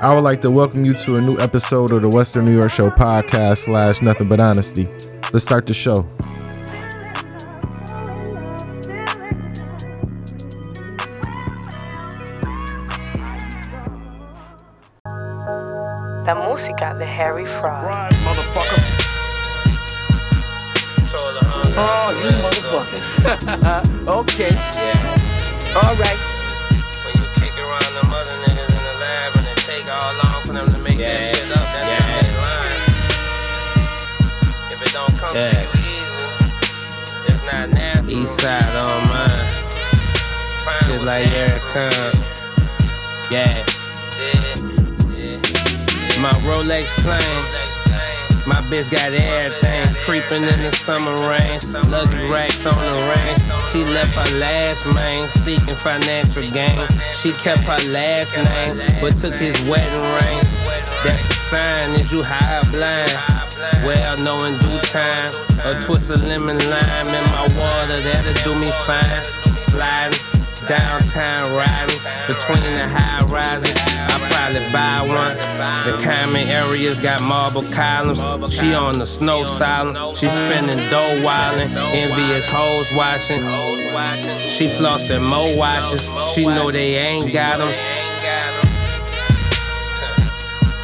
I would like to welcome you to a new episode of the Western New York Show podcast slash Nothing But Honesty. Let's start the show. La música de Harry Fraud. Right, motherfucker. Oh, you motherfucker. okay. Yeah. All right. Yeah. that shit up, that's Yeah. yeah. line. If it don't come Yeah. to you easy, it's not natural. East side on mine, Find just like every natural. time. Yeah, my Rolex plane. My bitch got everything creeping in the summer rain. Luggage racks on the range. She left her last man seeking financial gain. She kept her last name, but took his wedding ring. Sign that you high blind. Well, know in due time, a twist of lemon lime in my water that'll do me fine. Sliding downtown riding between the high rises. I probably buy one. The common areas got marble columns. She on the snow silent. She spending dough wildin'. Envious hoes watching. She flossing mo watches. She know they ain't got 'em.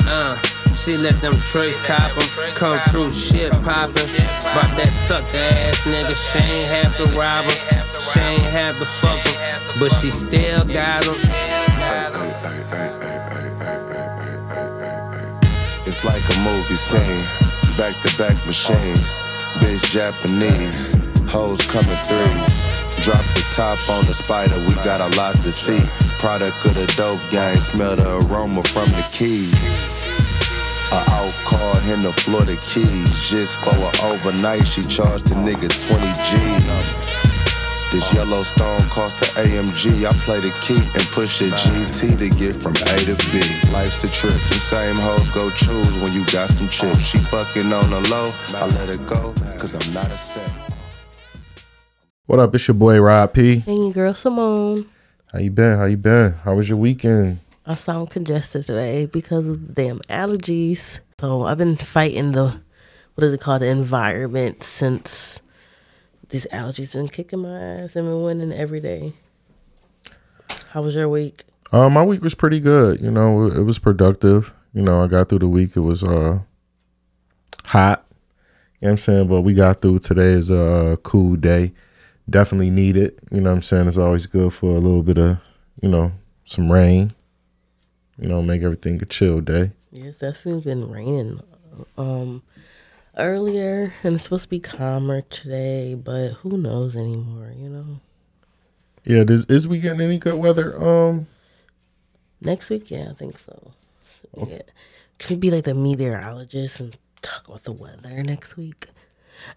Uh, she let them tricks cop 'em. Come through shit poppin'. But that sucker ass nigga, she ain't have to rob 'em. She ain't have to fuck. But she still got got 'em. It's like a movie scene, back to back machines, bitch Japanese, hoes coming threes. Drop the top on the spider, we got a lot to see. Product of the dope gang, smell the aroma from the keys. A out call in the Florida keys, just for an overnight, she charged the nigga 20 G. This Yellowstone costs an AMG. I play the key and push the GT to get from A to B. Life's a trip. The same hoes go choose when you got some chips. She fucking on the low. I let her go, cause I'm not a set. What up? It's your boy Rob P. And your girl Simone. How you been? How you been? How was your weekend? I sound congested today because of the damn allergies. So I've been fighting the what is it called, the environment since these allergies been kicking my ass and been winning every day. How was your week? Uh, my week was pretty good. You know, it was productive. You know, I got through the week. It was uh hot. You know what I'm saying? But we got through. Today is a cool day. Definitely need it. You know what I'm saying? It's always good for a little bit of, you know, some rain. You know, make everything a chill day. Yeah, it's definitely been raining um earlier and it's supposed to be calmer today, but who knows anymore, you know? Yeah, is is we getting any good weather? Um, Next week, yeah, I think so. Yeah. Can we be like the meteorologist and talk about the weather next week?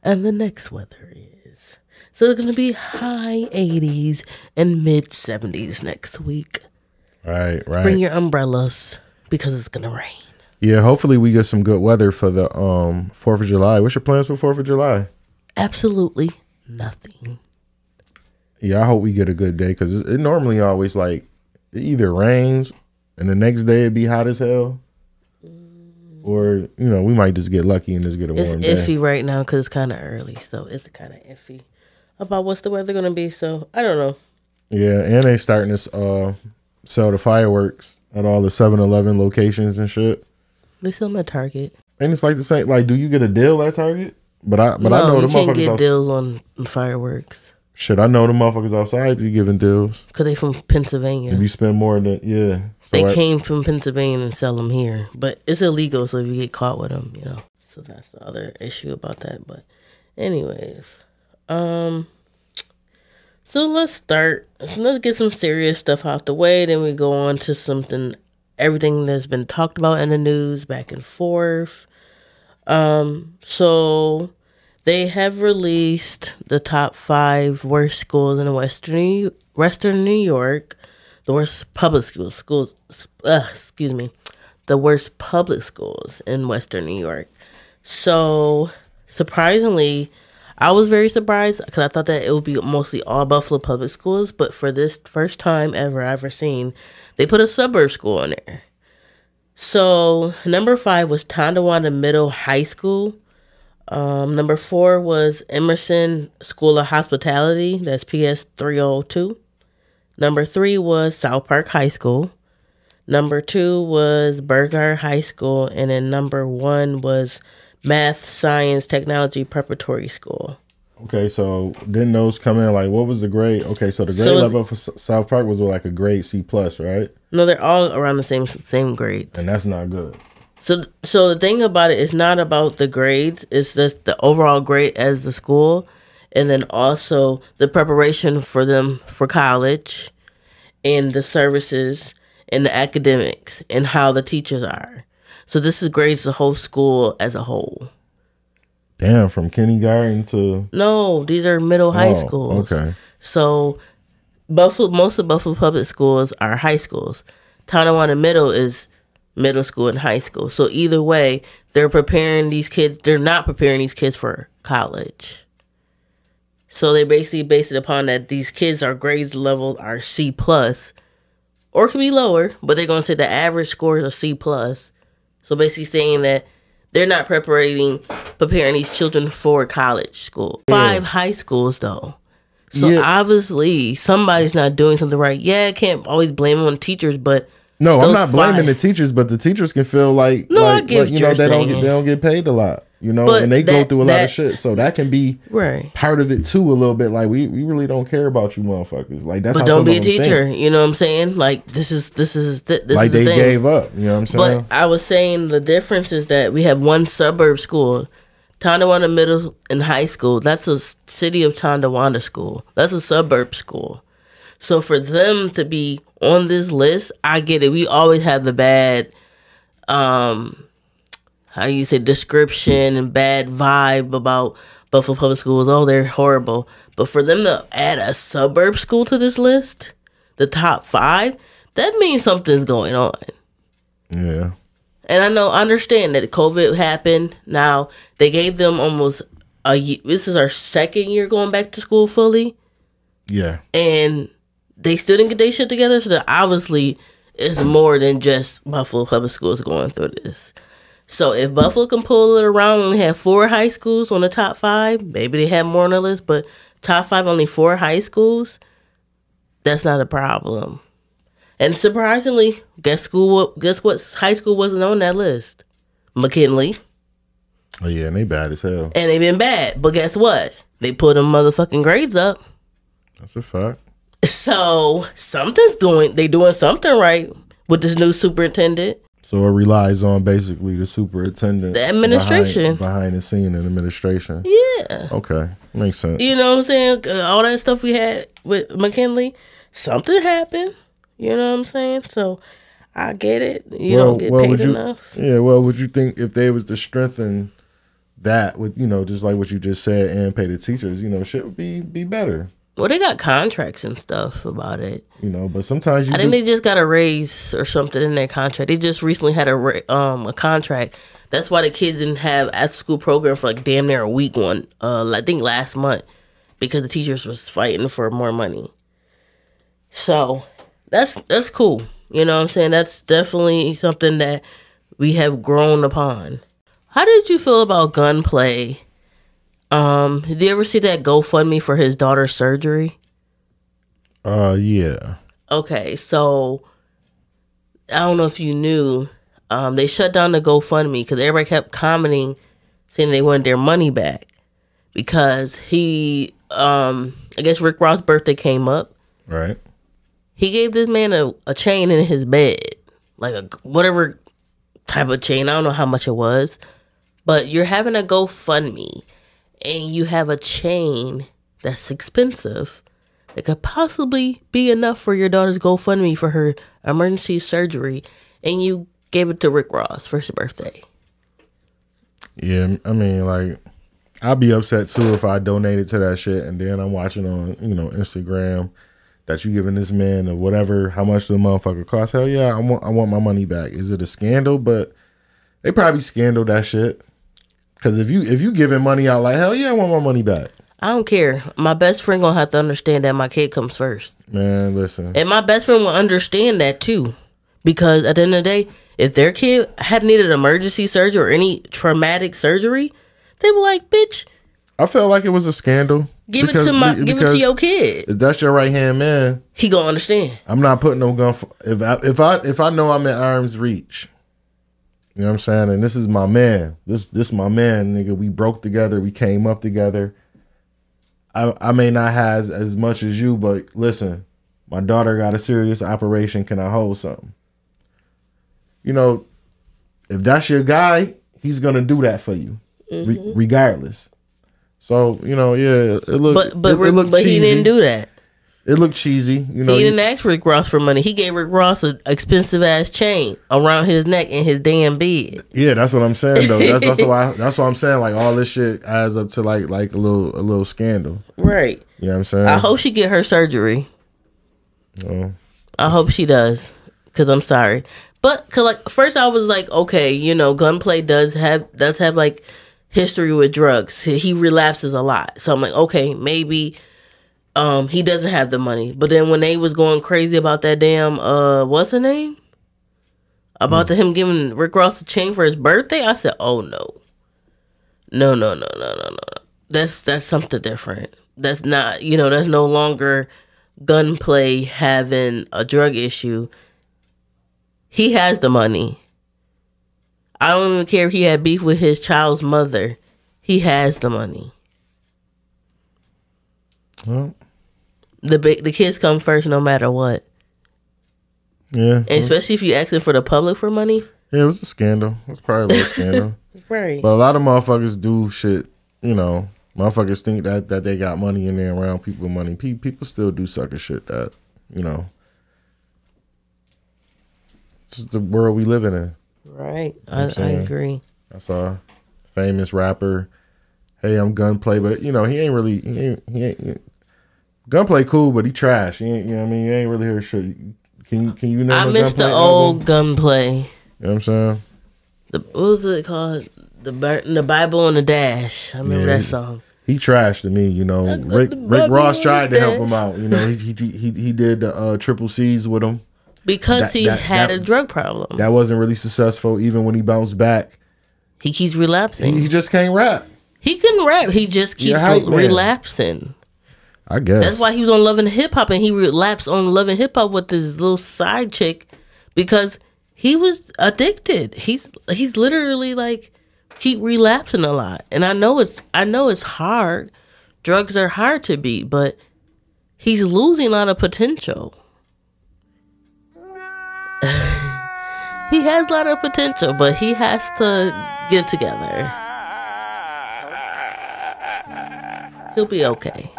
And the next weather is so it's gonna be high eighties and mid seventies next week. Right, right. Bring your umbrellas because it's gonna rain. yeah, hopefully we get some good weather for the um Fourth of July. What's your plans for Fourth of July? Absolutely nothing. Yeah, I hope we get a good day because it, it normally always like it either rains and the next day it'd be hot as hell, or you know we might just get lucky and just get a It's warm iffy day. right now because it's kind of early, so it's kind of iffy about what's the weather gonna be. So I don't know. Yeah, and they starting to uh sell the fireworks at all the 7-Eleven locations and shit. They sell them at Target. And it's like the same. Like, do you get a deal at Target? But I but no, I know the you can't motherfuckers. get deals on fireworks Shit, I know the motherfuckers outside be giving deals. because they from Pennsylvania. If you spend more than yeah, so They I- came from Pennsylvania and sell them here, but it's illegal. So if you get caught with them, you know, so that's the other issue about that. But, anyways, um, so let's start. So let's get some serious stuff out the way. Then we go on to something, everything that's been talked about in the news, back and forth. Um, so they have released the top five worst schools in Western New, Western New York, the worst public schools, schools, uh, excuse me, the worst public schools in Western New York. So surprisingly, I was very surprised because I thought that it would be mostly all Buffalo public schools, but for this first time ever I've ever seen, they put a suburb school in there. So number five was Tonawanda Middle High School. Um, number four was Emerson School of Hospitality. That's PS three hundred two. Number three was South Park High School. Number two was Burgard High School, and then number one was Math Science Technology Preparatory School. Okay, so didn't those come in like what was the grade? Okay, so the grade So level for South Park was like a grade C plus, right? No, they're all around the same same grades. And that's not good. So, so the thing about it is not about the grades; it's just the overall grade as the school, and then also the preparation for them for college, and the services and the academics and how the teachers are. So this is grades the whole school as a whole. Damn, from kindergarten to No, these are middle high Oh, schools. okay. So Buffalo most of Buffalo public schools are high schools. Tonawanda Middle is middle school and high school. So either way, they're preparing these kids they're not preparing these kids for college. So they basically base it upon that these kids are grades level are C plus or could be lower, but they're gonna say the average scores are C plus. So basically saying that they're not preparing preparing these children for college school. Five high schools though. So Yeah. obviously somebody's not doing something right. Yeah, I can't always blame it on teachers, but No, I'm not blaming the teachers, but the teachers can feel like, No, like, like, you know they don't get they don't get paid a lot, you know, But and they go through a lot of shit. So that can be right. part of it too, a little bit. Like we, we really don't care about you, motherfuckers. Like that's But don't be a them think. teacher. You know what I'm saying? Like this is this is th- this Like is the they thing. gave up. You know what I'm saying? But I was saying the difference is that we have one suburb school, Tonawanda Middle and High School. That's a city of Tonawanda school. That's a suburb school. So for them to be on this list, I get it. We always have the bad, um, how you say description and bad vibe about Buffalo Public Schools. Oh, they're horrible. But for them to add a suburb school to this list, the top five, that means something's going on. yeah. And I know, I understand that COVID happened. Now they gave them almost a. This is our second year going back to school fully, Yeah. and they still didn't get their shit together. So that obviously it's more than just Buffalo Public Schools going through this. So if Buffalo can pull it around, only have four high schools on the top five. Maybe they have more on the list, but top five only four high schools. That's not a problem. And surprisingly, guess school. Guess what? High school wasn't on that list. McKinley, Oh yeah, and they bad as hell. and they've been bad. But guess what? They put them motherfucking grades up. That's a fact. So something's doing. They doing something right with this new superintendent. So it relies on basically the superintendent, The administration. behind, behind the scene and administration. Yeah, Okay, makes sense. you know what I'm saying. Uh, All that stuff we had with McKinley, something happened. You know what I'm saying. So I get it. You don't get paid you? enough. Yeah, well, would you think if they was to strengthen that with you know just like what you just said and pay the teachers, you know, shit would be be better. Well, they got contracts and stuff about it. You know, but sometimes you I think do- they just got a raise or something in their contract. They just recently had a um a contract. That's why the kids didn't have after school program for like damn near a week one. Uh, I think last month because the teachers was fighting for more money. So that's that's cool. You know what I'm saying? That's definitely something that we have grown upon. How did you feel about gunplay? Um, did you ever see that GoFundMe for his daughter's surgery? uh yeah. Okay, so I don't know if you knew, um, they shut down the GoFundMe because everybody kept commenting saying they wanted their money back because he, um, I guess Rick Ross' birthday came up. Right. He gave this man a, a chain in his bed, like a whatever type of chain. I don't know how much it was, but you're having a GoFundMe and you have a chain that's expensive that could possibly be enough for your daughter's GoFundMe for her emergency surgery, and you gave it to Rick Ross for his birthday. Yeah, I mean, like, I'd be upset too if I donated to that shit, and then I'm watching on, you know, Instagram that you giving this man or whatever how much the motherfucker cost. Hell yeah, I want, I want my money back. Is it a scandal? But they probably scandal that shit. Cause if you if you giving money out like hell yeah, I want my money back. I don't care. My best friend gonna have to understand that my kid comes first, Man, listen, and my best friend will understand that too, Because at the end of the day, if their kid had needed emergency surgery or any traumatic surgery, they were like, "Bitch, I felt like it was a scandal. give Because- it to my, give it to your kid." If that's your right hand man, He gonna understand. I'm not putting no gun. For, if I if I if I know I'm at arm's reach, you know what I'm saying. And this is my man. This this my man, nigga. We broke together. We came up together. I I may not have as, much as you, but listen, my daughter got a serious operation. Can I hold something? You know, if that's your guy, he's gonna do that for you, re- mm-hmm. regardless. So you know, yeah, it looked, But but it, it looked but he didn't do that. It looked cheesy, you know. he didn't ask Rick Ross for money. He gave Rick Ross an expensive ass chain around his neck in his damn bed. Yeah, that's what I'm saying though. That's that's why that's what I'm saying. Like all this shit adds up to like like a little a little scandal. Right. You know what I'm saying? I hope she get her surgery. Oh. I hope she does. Cause I'm sorry, but cause like first I was like, okay, you know, gunplay does have does have like history with drugs. He relapses a lot, so I'm like, okay, maybe um he doesn't have the money. But then when they was going crazy about that damn uh what's the name about the, him giving Rick Ross a chain for his birthday, I said, oh no, no, no, no, no, no, no. That's that's something different. That's not you know that's no longer gunplay having a drug issue. He has the money. I don't even care if he had beef with his child's mother. He has the money. Well, The big the kids come first no matter what. yeah, And especially if you asking for the public for money. yeah. It was a scandal. It was probably a little scandal. Right. But a lot of motherfuckers do shit. You know, motherfuckers think that that they got money in they're around people with money. Pe- people still do sucker shit. That you know, it's the world we living in. right. I, I agree. I saw famous rapper. Hey, I'm gunplay, but you know he ain't really he ain't, he ain't, he- gunplay cool, but he trash. He ain't, you know what I mean? You ain't really heard shit. Can you can you name I miss the old gunplay. You know what I'm saying? The what was it called? The the Bible on the Dash. I remember Yeah, that song. He trashed to me. You know, Rick Rick Ross tried to help him out. You know, he he he, he did the uh, triple C's with him. Because That- he that- had that- a drug problem. That wasn't really successful. Even when he bounced back, he keeps relapsing. he, He, he just can't rap. He can rap. He just keeps relapsing. man. I guess That's why he was on Love and Hip Hop and he relapsed on Love and Hip Hop with this little side chick because he was addicted. He's he's literally like keep relapsing a lot. And I know it's I know it's hard. Drugs are hard to beat, but he's losing a lot of potential. he has a lot of potential, but he has to get together. He'll be okay.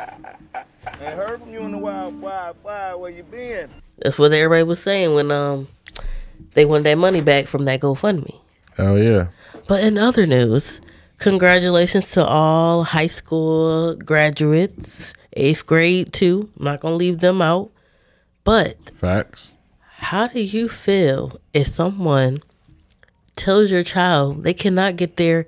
I heard from you in the wild, wild, wild. Where you been? That's what everybody was saying when um they wanted that money back from that GoFundMe. Oh yeah. But in other news, congratulations to all high school graduates, eighth grade too. I'm not gonna leave them out. But Facts. how do you feel if someone tells your child they cannot get their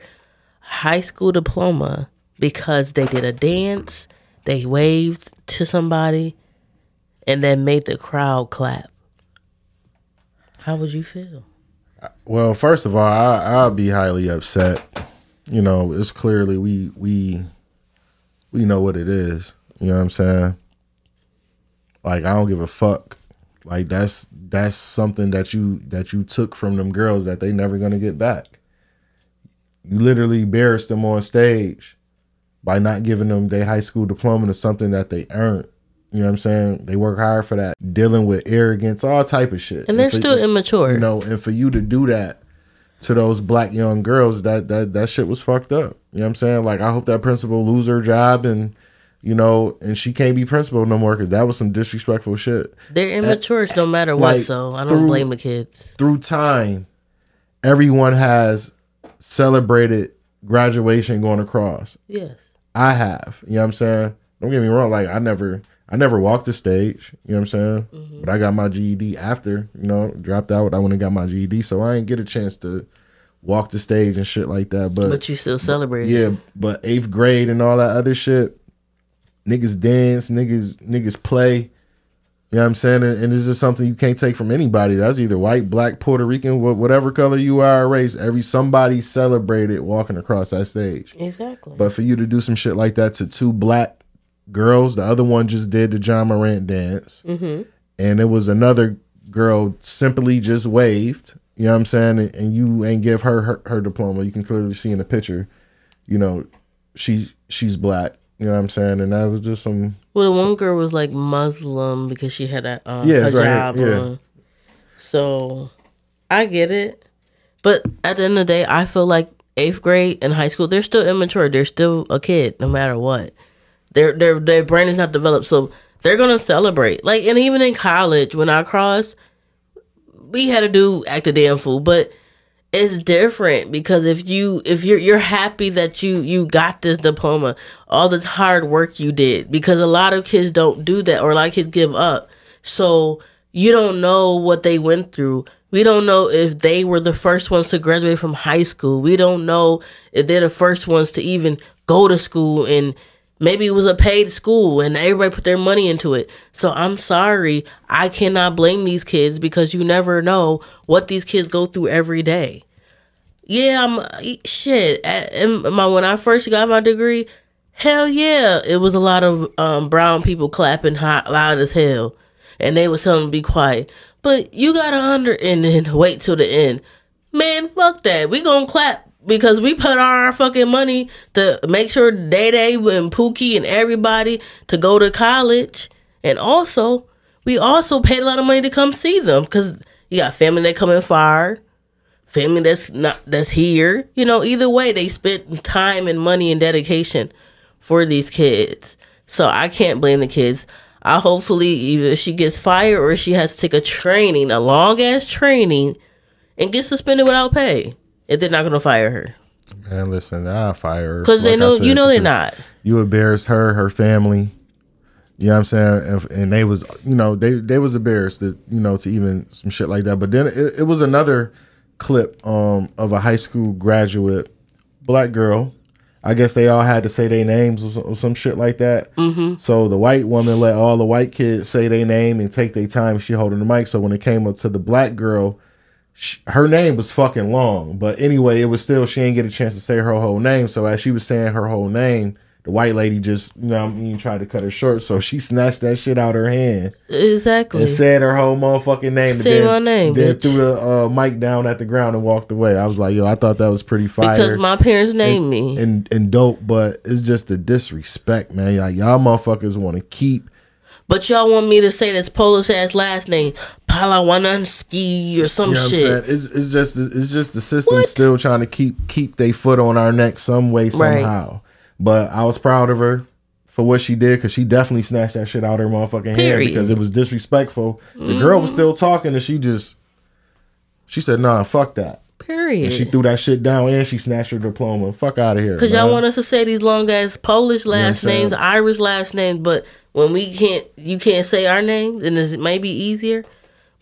high school diploma because they did a dance, they waved to somebody, and then made the crowd clap? How would you feel? Well, first of all, I, I'll be highly upset. You know, it's clearly we we we know what it is. You know what I'm saying? Like I don't give a fuck. Like that's that's something that you that you took from them girls that they never gonna get back. You literally embarrassed them on stage by not giving them their high school diploma to something that they earned. You know what I'm saying? They work hard for that. Dealing with arrogance, all type of shit. And they're for- still immature. you know, and for you to do that to those black young girls, that that that shit was fucked up. You know what I'm saying? Like, I hope that principal lose her job and you know, and she can't be principal no more because that was some disrespectful shit. They're immature no matter what, like, so I don't through- blame the kids. Through time, everyone has celebrated graduation going across. Yes. I have. You know what I'm saying? Don't get me wrong. Like I never, I never walked the stage. You know what I'm saying? Mm-hmm. But I got my GED after. You know, dropped out. I went and got my GED, so I ain't get a chance to walk the stage and shit like that. But, But you still celebrate. yeah, but eighth grade and all that other shit, niggas dance, niggas niggas play. You know what I'm saying? And, and it's just something you can't take from anybody. That's either white, black, Puerto Rican, wha- whatever color you are, race. Every somebody celebrated walking across that stage. Exactly. But for you to do some shit like that to two black girls, the other one just did the Ja Morant dance, Mm-hmm. and it was another girl simply just waved. You know what I'm saying? And, and you ain't give her, her her diploma. You can clearly see in the picture. You know, she she's black. You know what I'm saying? And that was just some. Well, the one girl was like Muslim because she had a um, Yeah, it's right hijab yeah. on. So I get it, but at the end of the day, I feel like eighth grade and high school they're still immature. They're still a kid, no matter what. Their their their brain is not developed, so they're gonna celebrate. Like, and even in college, when I crossed, we had to do act a damn fool, but it's different because if you if you're you're happy that you you got this diploma all this hard work you did because a lot of kids don't do that or a lot of kids give up. So you don't know what they went through. We don't know if they were the first ones to graduate from high school. We don't know if they're the first ones to even go to school and maybe it was a paid school and everybody put their money into it. So I'm sorry, I cannot blame these kids because you never know what these kids go through every day. Yeah, I'm shit. At- my when I first got my degree, hell yeah, it was a lot of um, brown people clapping hot, loud as hell, and they were telling me to be quiet. But you gotta under and then wait till the end. Man, fuck that. We gonna clap because we put our fucking money to make sure Day Day and Pookie and everybody to go to college, and also we also paid a lot of money to come see them because you got family that come in far, family that's not that's here. You know, either way, they spent time and money and dedication for these kids. So I can't blame the kids. I hopefully either she gets fired or she has to take a training, a long ass training, and get suspended without pay if they're not gonna fire her. Man, listen, I fire her Because they like I know said, you know they're not. You embarrassed her, her family. You know what I'm saying? And, and they was, you know, they they was embarrassed that you know to even some shit like that. But then it, it was another clip um of a high school graduate, black girl. I guess they all had to say their names or some, or some shit like that. Mm-hmm. So the white woman let all the white kids say their name and take their time. She holding the mic. So when it came up to the black girl, sh her name was fucking long. But anyway, it was still she didn't get a chance to say her whole name. So as she was saying her whole name, the white lady just you know I mean tried to cut her short. So she snatched that shit out her hand Exactly. and said her whole motherfucking name. Say then, my name, Then bitch. threw the uh, mic down at the ground and walked away. I was like, yo, I thought that was pretty fire. because my parents named me. and and dope, but it's just the disrespect, man. Like y'all motherfuckers want to keep But y'all want me to say this Polish ass last name, Palawanski or some You know shit. It's, it's just it's just the system What? still trying to keep keep their foot on our neck some way Right. somehow. But I was proud of her for what she did because she definitely snatched that shit out of her motherfucking hand because it was disrespectful. The girl was mm-hmm. still talking and she just she said, "Nah, fuck that." And she threw that shit down and she snatched her diploma. Fuck out of here. Because y'all want us to say these long ass Polish what I'm last names, Irish last names, but when we can't, you can't say our name, then it may be easier.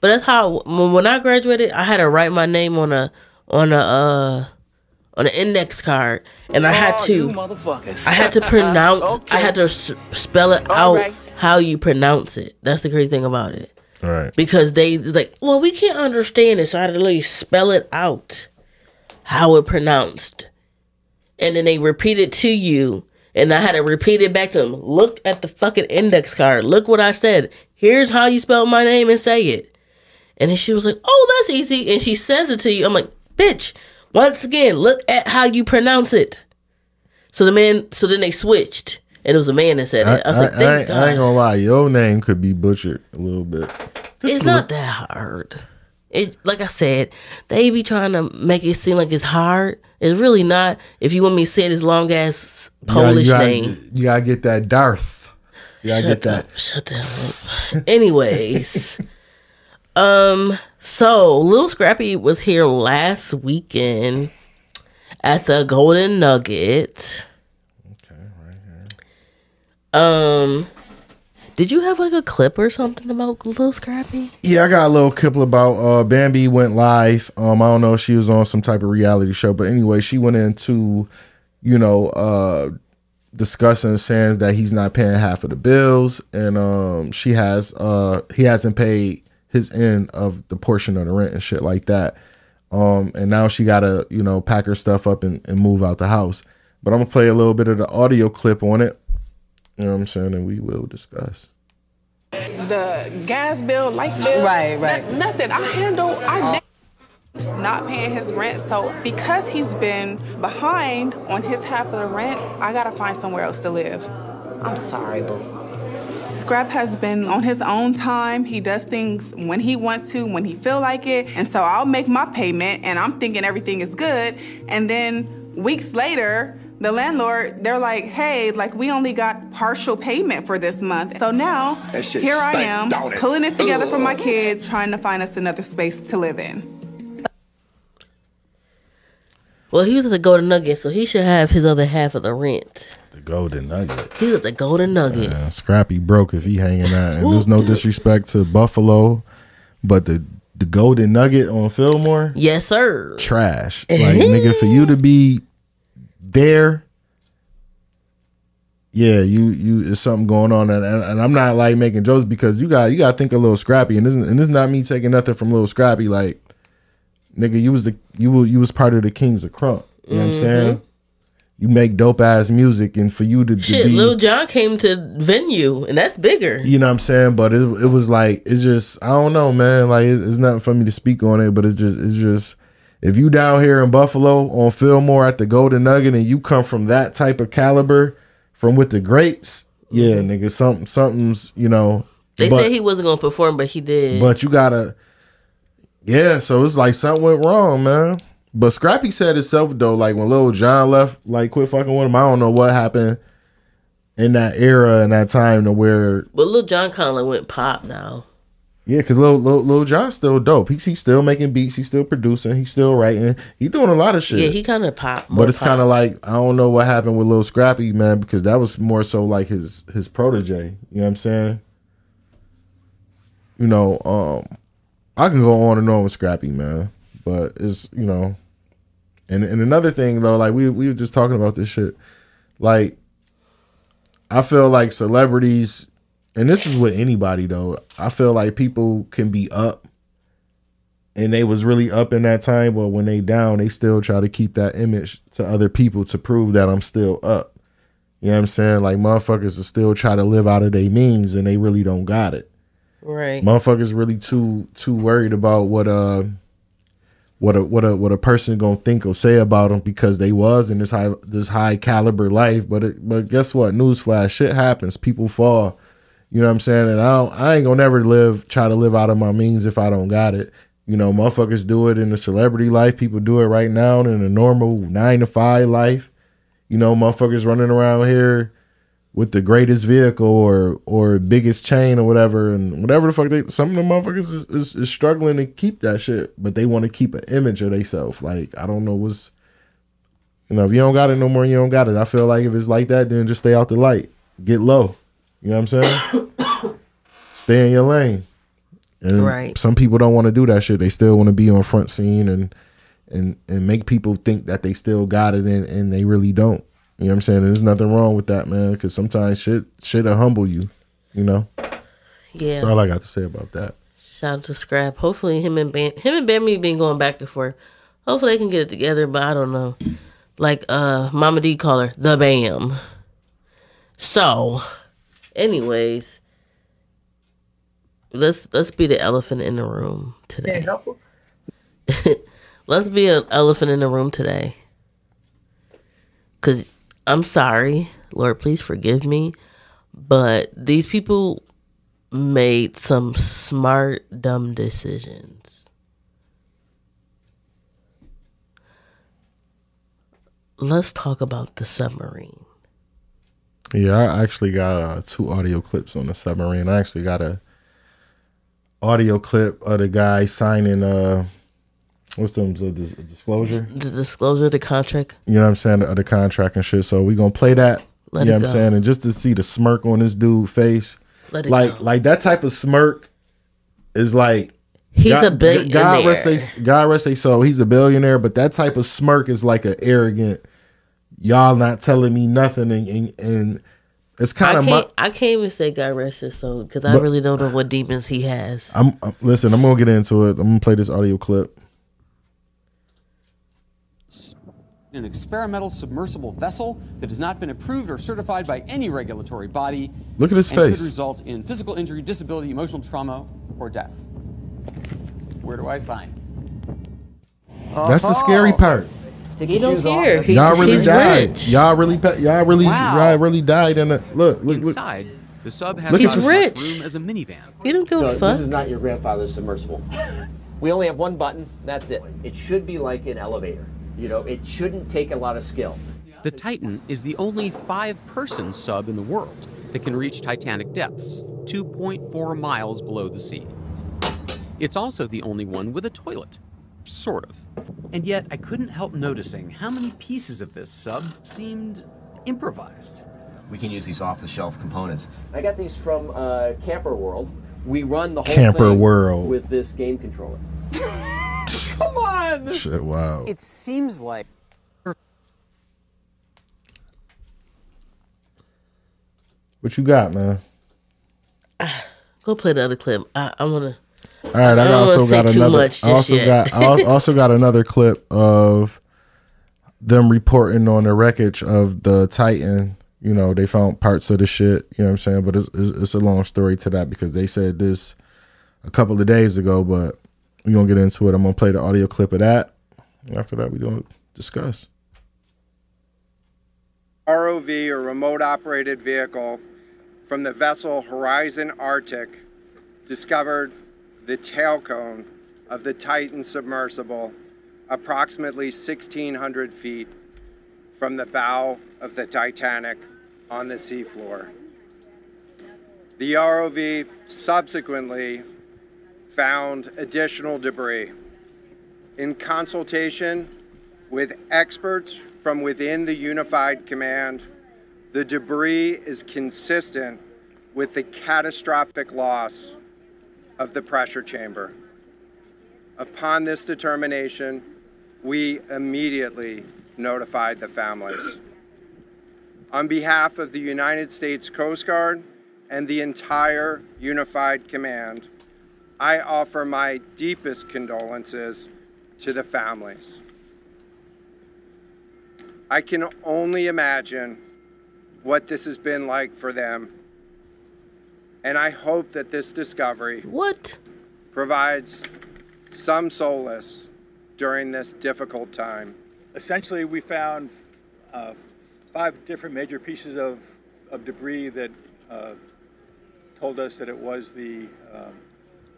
But that's how when when I graduated, I had to write my name on a on a uh on an index card, and I had Oh, to motherfuckers. I had to pronounce. I had to s- spell it out right. how you pronounce it. That's the crazy thing about it. All right. because they like, well, we can't understand it, so I had to literally spell it out how it pronounced, and then they repeat it to you, and I had to repeat it back to them. Look at the fucking index card. Look what I said. Here's how you spell my name and say it. And then she was like, "Oh, that's easy," and she says it to you. I'm like, "Bitch." Once again, look at how you pronounce it. So the man, so then they switched, and it was a man that said I, it. I was I- like, I "Thank ain't, God." I ain't gonna lie, your name could be butchered a little bit. Just it's look- not that hard. It like I said, they be trying to make it seem like it's hard. It's really not. If you want me to say this long ass you gotta- Polish you gotta, name, You gotta get that Darth. You gotta shut get that. up, shut the hell up. Anyways, um, so Little Scrappy was here last weekend at the Golden Nugget. Okay, right here. Um, did you have like a clip or something about Little Scrappy? Yeah, I got a little clip about uh Bambi went live. Um, I don't know if she was on some type of reality show, but anyway, she went into, you know, uh discussing saying that he's not paying half of the bills and um she has uh he hasn't paid his end of the portion of the rent and shit like that. Um and now she gotta, you know, pack her stuff up and, and move out the house. But I'm gonna play a little bit of the audio clip on it. You know what I'm saying? And we will discuss. the gas bill, light bill. Right, right. no- nothing. I handle. I ne- not paying his rent. So because he's been behind on his half of the rent, I gotta find somewhere else to live. I'm sorry, boo. Scrap has been on his own time. He does things when he wants to, when he feel like it. And so I'll make my payment and I'm thinking everything is good. And then weeks later, the landlord, they're like, hey, like we only got partial payment for this month. So now That shit here I am it? pulling it together for my kids, trying to find us another space to live in. Well, he was at the Golden Nugget, so he should have his other half of the rent. The golden nugget. He was at the Golden Nugget. Yeah, Scrappy broke if he hanging out. And there's no disrespect to Buffalo, but the the golden nugget on Fillmore, Yes, sir. trash. Like nigga, for you to be there, yeah, you you it's something going on, and, and, and I'm not like making jokes because you got you got to think a little Scrappy, and this and this is not me taking nothing from little Scrappy. Like, nigga, you was the you were you was part of the Kings of Crunk. You know what I'm saying? You make dope ass music, and for you to, to Shit, be, Lil Jon came to venue, and that's bigger. you know what I'm saying? But it, it was like it's just I don't know, man. Like it's, it's nothing for me to speak on it, but it's just it's just if you down here in Buffalo on Fillmore at the Golden Nugget and you come from that type of caliber from with the greats, yeah, nigga, something something's you know. Mm-hmm. They but, said he wasn't gonna perform, but he did. but you gotta, yeah. So it's like something went wrong, man. But Scrappy said himself though, like when Lil Jon left, like quit fucking with him. I don't know what happened in that era and that time to where but Lil Jon kind of went pop now. Yeah, because Lil, Lil, Lil Jon's still dope. He's, he's still making beats. He's still producing. He's still writing. He's doing a lot of shit. Yeah, he kind of pop. but it's kind of like I don't know what happened with Lil Scrappy, man, because that was more so like his his protege. You know what I'm saying? You know, um, I can go on and on with Scrappy, man, but it's you know, and and another thing though, like we we were just talking about this shit, like I feel like celebrities, and this is with anybody though. I feel like people can be up, and they was really up in that time, but when they down, they still try to keep that image to other people to prove that I'm still up. You know what I'm saying? Like motherfuckers are still try to live out of their means, and they really don't got it. Right. Motherfuckers really too too worried about what uh what a what a what a person gonna think or say about them because they was in this high this high caliber life. But it, but guess what? Newsflash, shit happens. People fall. You know what I'm saying? And I I ain't gonna never live try to live out of my means if I don't got it. You know, motherfuckers do it in the celebrity life. People do it right now in a normal nine to five life. You know, motherfuckers running around here with the greatest vehicle or or biggest chain or whatever and whatever the fuck they some of the motherfuckers is, is, is struggling to keep that shit but they want to keep an image of themselves like i don't know what's you know if you don't got it no more you don't got it. I feel like if it's like that then just stay out the light. Get low. You know what i'm saying? Stay in your lane. And Right. some people don't want to do that shit. They still want to be on front scene and and and make people think that they still got it and, and they really don't you know what I'm saying? There's nothing wrong with that, man. Because sometimes shit, shit'll humble you. You know. Yeah. That's all I got to say about that. Shout out to Scrap. Hopefully, him and Bam, him and Bammy been going back and forth. Hopefully, they can get it together. But I don't know. Like uh, Mama D call her the Bam. So, anyways, let's let's be the elephant in the room today. let's be an elephant in the room today. Cause I'm sorry, Lord, please forgive me, but these people made some smart, dumb decisions. Let's talk about the submarine. Yeah, I actually got uh, two audio clips on the submarine. I actually got a audio clip of the guy signing uh what's the, dis- a disclosure. The disclosure of the contract. You know what I'm saying? Of the contract and shit. So we gonna play that. Let you know what I'm saying? And just to see the smirk on this dude face. Let like go. like that type of smirk is like He's God, a billionaire. God rest they God rest they soul. He's a billionaire, but that type of smirk is like an arrogant, y'all not telling me nothing, and and, and it's kind of my. I can't even say God rest his soul because I really don't know what demons he has. I'm, I'm listen. I'm gonna get into it. I'm gonna play this audio clip. An experimental submersible vessel that has not been approved or certified by any regulatory body. Look at his and face. Could result in physical injury, disability, emotional trauma, or death. Where do I sign? That's the scary oh. part. He don't care. He's, y'all really he's died. rich. Y'all really, y'all really, Wow. y'all really died in the look, look, look. Inside, the sub has Look about at as this- much room as a minivan. He don't give So a fuck. this is not your grandfather's submersible. we only have one button. That's it. It should be like an elevator. You know, it shouldn't take a lot of skill. The Titan is the only five-person sub in the world that can reach Titanic depths, 2.4 miles below the sea. It's also the only one with a toilet, sort of. And yet, I couldn't help noticing how many pieces of this sub seemed improvised. We can use these off-the-shelf components. I got these from uh, Camping World. We run the whole Camper thing World. with this game controller. Come on! Shit, wow. It seems like What you got, man? Go play the other clip. I, I wanna. All right, I, don't also got another. I also yet. got. I also got another clip of them reporting on the wreckage of the Titan. You know, they found parts of the shit. You know what I'm saying? But it's it's, it's a long story to that because they said this a couple of days ago. But we gonna get into it. I'm gonna play the audio clip of that. After that, we're gonna discuss. ROV or remote operated vehicle from the vessel Horizon Arctic discovered the tail cone of the Titan submersible approximately 1,600 feet from the bow of the Titanic on the seafloor. The ROV subsequently found additional debris. In consultation with experts from within the Unified Command, the debris is consistent with the catastrophic loss of the pressure chamber. Upon this determination, we immediately notified the families. On behalf of the United States Coast Guard and the entire Unified Command, I offer my deepest condolences to the families. I can only imagine what this has been like for them. And I hope that this discovery what provides some solace during this difficult time. Essentially, we found uh, five different major pieces of, of debris that uh, told us that it was the um,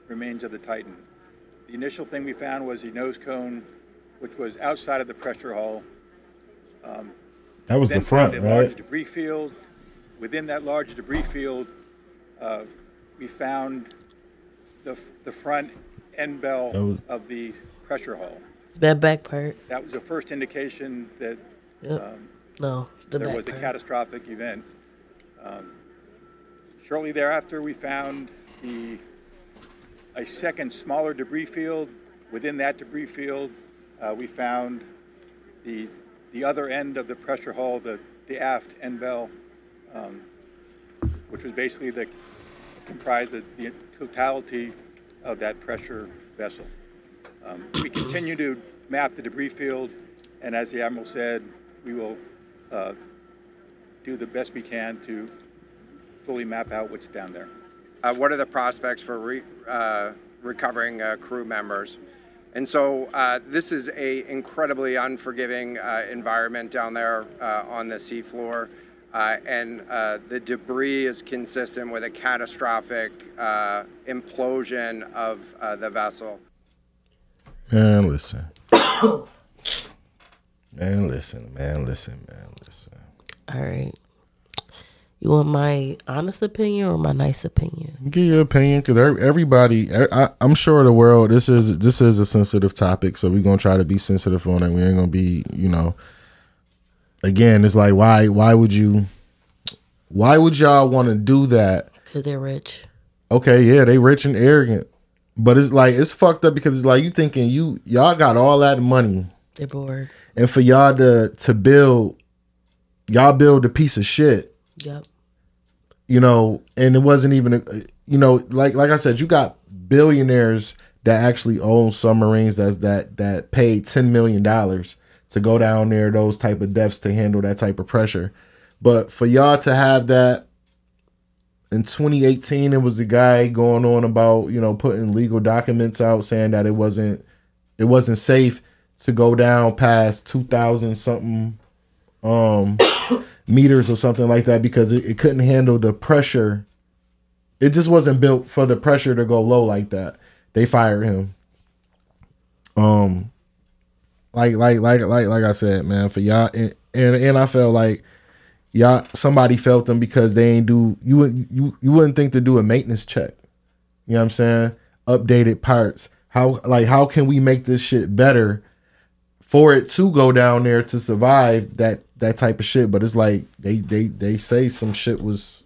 remains of the Titan. The initial thing we found was the nose cone, which was outside of the pressure hull. Um, That was then the front, found a large debris field. Within that large debris field, uh, we found the, the front end bell was- of the pressure hull. that back part. That was the first indication that Yep. um, No, the there back was a catastrophic event. Um, shortly thereafter, we found the a second smaller debris field. Within that debris field, uh, we found the the other end of the pressure hull, the the aft end bell, um, which was basically the comprised of the totality of that pressure vessel. Um, we continue to map the debris field, and as the admiral said, we will uh, do the best we can to fully map out what's down there. Uh, what are the prospects for re, uh, recovering uh, crew members? And so uh, this is a incredibly unforgiving uh, environment down there uh, on the seafloor. Uh, and uh, the debris is consistent with a catastrophic uh, implosion of uh, the vessel. Man, listen. man, listen. Man, listen. Man, listen. All right. You want my honest opinion or my nice opinion? Give your opinion, because everybody, I, I'm sure the world. This is this is a sensitive topic, so we're gonna try to be sensitive on it. We ain't gonna be, you know. Again, it's like why why would you, why would y'all want to do that? Because they're rich. Okay, yeah, they rich and arrogant, but it's like it's fucked up because it's like you thinking you y'all got all that money, They're bored. and for y'all to to build y'all build a piece of shit. Yep. You know, and it wasn't even a, you know, like like I said, you got billionaires that actually own submarines that's that that paid ten million dollars to go down there, those type of depths to handle that type of pressure. But for y'all to have that in 2018, it was the guy going on about you know putting legal documents out saying that it wasn't it wasn't safe to go down past 2,000 something um meters or something like that because it, it couldn't handle the pressure. It just wasn't built for the pressure to go low like that. They fired him. Um, like like like like like I said, man, for y'all and and, and I felt like y'all somebody felt them because they ain't do you wouldn't you you wouldn't think to do a maintenance check. You know what I'm saying? Updated parts. How like how can we make this shit better for it to go down there to survive that that type of shit? But it's like they they they say some shit was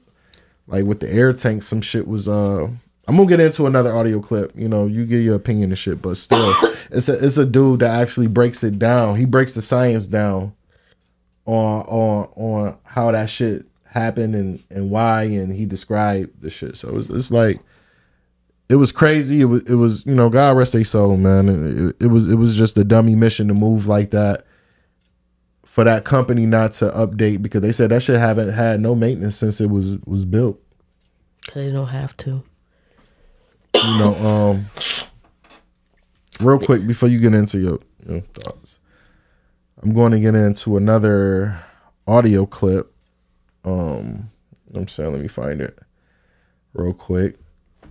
like with the air tank, some shit was uh I'm gonna get into another audio clip. You know, you give your opinion and shit, but still, it's a it's a dude that actually breaks it down. He breaks the science down on on on how that shit happened and and why, and he described the shit. So it's it's like it was crazy. It was it was you know God rest their soul, man. It, it was it was just a dummy mission to move like that for that company not to update because they said that shit haven't had no maintenance since it was was built. Cause they don't have to. You know, um, real quick before you get into your, your thoughts, I'm going to get into another audio clip. Um, I'm saying, let me find it real quick.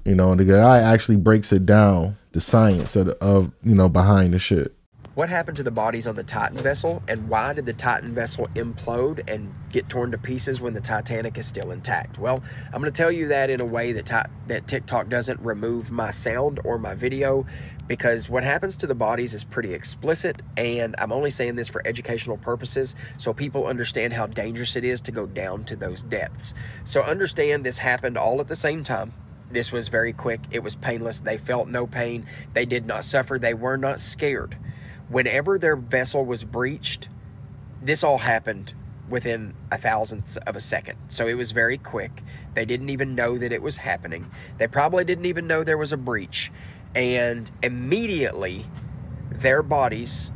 You know, and the guy actually breaks it down, the science of, of you know behind the shit. What happened to the bodies on the Titan vessel, and why did the Titan vessel implode and get torn to pieces when the Titanic is still intact? Well, I'm going to tell you that in a way that that TikTok doesn't remove my sound or my video, because what happens to the bodies is pretty explicit, and I'm only saying this for educational purposes, so people understand how dangerous it is to go down to those depths. So understand this happened all at the same time. This was very quick. It was painless. They felt no pain. They did not suffer. They were not scared whenever their vessel was breached, this all happened within a thousandth of a second. So it was very quick. They didn't even know that it was happening. They probably didn't even know there was a breach. And immediately, their bodies,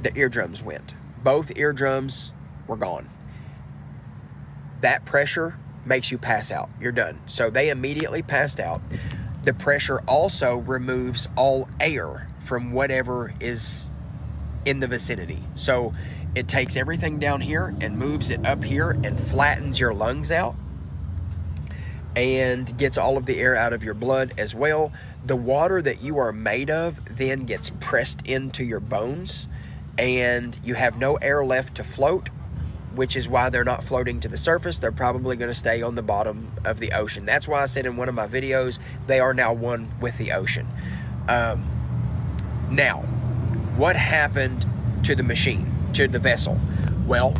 the eardrums went. Both eardrums were gone. That pressure makes you pass out. You're done. So they immediately passed out. The pressure also removes all air from whatever is in the vicinity. So it takes everything down here and moves it up here and flattens your lungs out and gets all of the air out of your blood as well. The water that you are made of then gets pressed into your bones and you have no air left to float, which is why they're not floating to the surface. They're probably going to stay on the bottom of the ocean. That's why I said in one of my videos, they are now one with the ocean. Um, now, what happened to the machine, to the vessel? Well,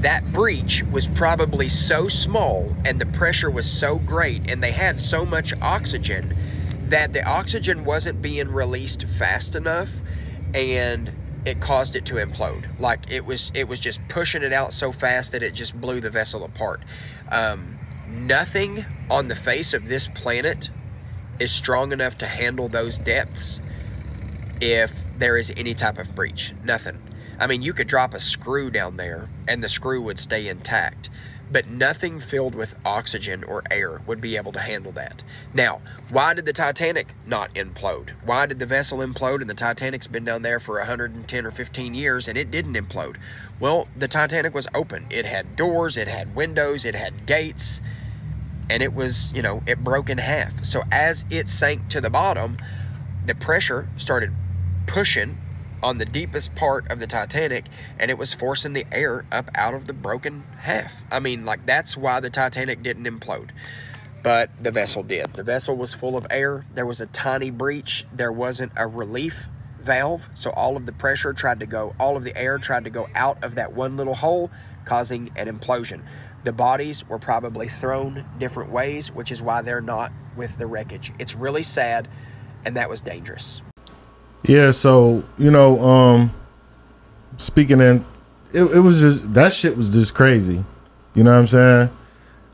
that breach was probably so small and the pressure was so great and they had so much oxygen that the oxygen wasn't being released fast enough and it caused it to implode like it was it was just pushing it out so fast that it just blew the vessel apart um, nothing on the face of this planet is strong enough to handle those depths if there is any type of breach. Nothing. I mean, you could drop a screw down there and the screw would stay intact, but nothing filled with oxygen or air would be able to handle that. Now, why did the Titanic not implode? Why did the vessel implode and the Titanic's been down there for 110 or 15 years and it didn't implode? Well, the Titanic was open. It had doors, it had windows, it had gates, and it was, you know, it broke in half. So as it sank to the bottom, the pressure started pushing on the deepest part of the Titanic and it was forcing the air up out of the broken half. I mean, like that's why the Titanic didn't implode. But the vessel did. The vessel was full of air. There was a tiny breach. There wasn't a relief valve. So all of the pressure tried to go, all of the air tried to go out of that one little hole, causing an implosion. The bodies were probably thrown different ways, which is why they're not with the wreckage. It's really sad, and that was dangerous. Yeah, so you know, um, speaking in it, it was just that shit was just crazy. You know what I'm saying?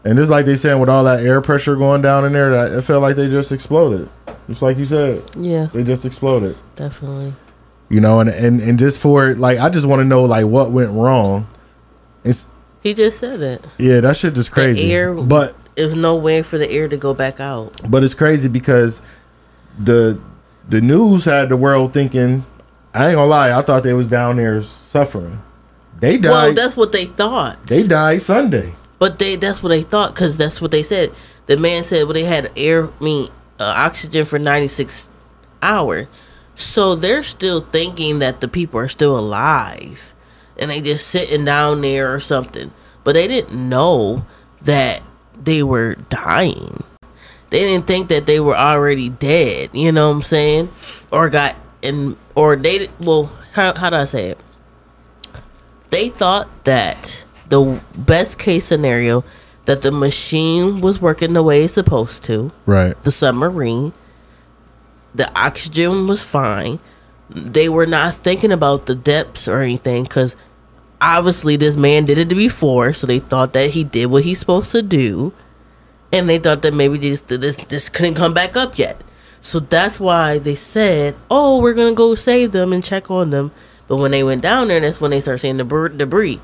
And it's like they saying with all that air pressure going down in there, that it felt like they just exploded. Just like you said. Yeah. They just exploded. Definitely. You know, and and, and just for like I just want to know like what went wrong. It's He just said it. yeah, that shit just crazy. The air, but there's no way for the air to go back out. But it's crazy because the the news had the world thinking. I ain't gonna lie, I thought they was down there suffering. They died. Well, that's what they thought. they died Sunday. But they that's what they thought because that's what they said. The man said, well, they had air, I mean, uh, oxygen for 96 hours. So they're still thinking that the people are still alive and they just sitting down there or something. But they didn't know that they were dying. They didn't think that they were already dead, you know what I'm saying? Or got in, or they, well, how, how do I say it? They thought that the best case scenario that the machine was working the way it's supposed to, Right. the submarine, the oxygen was fine. They were not thinking about the depths or anything because obviously this man did it before, so they thought that he did what he's supposed to do, and they thought that maybe this this this couldn't come back up yet. So that's why they said, "Oh, we're gonna go save them and check on them." But when they went down there, that's when they start seeing the bir- debris.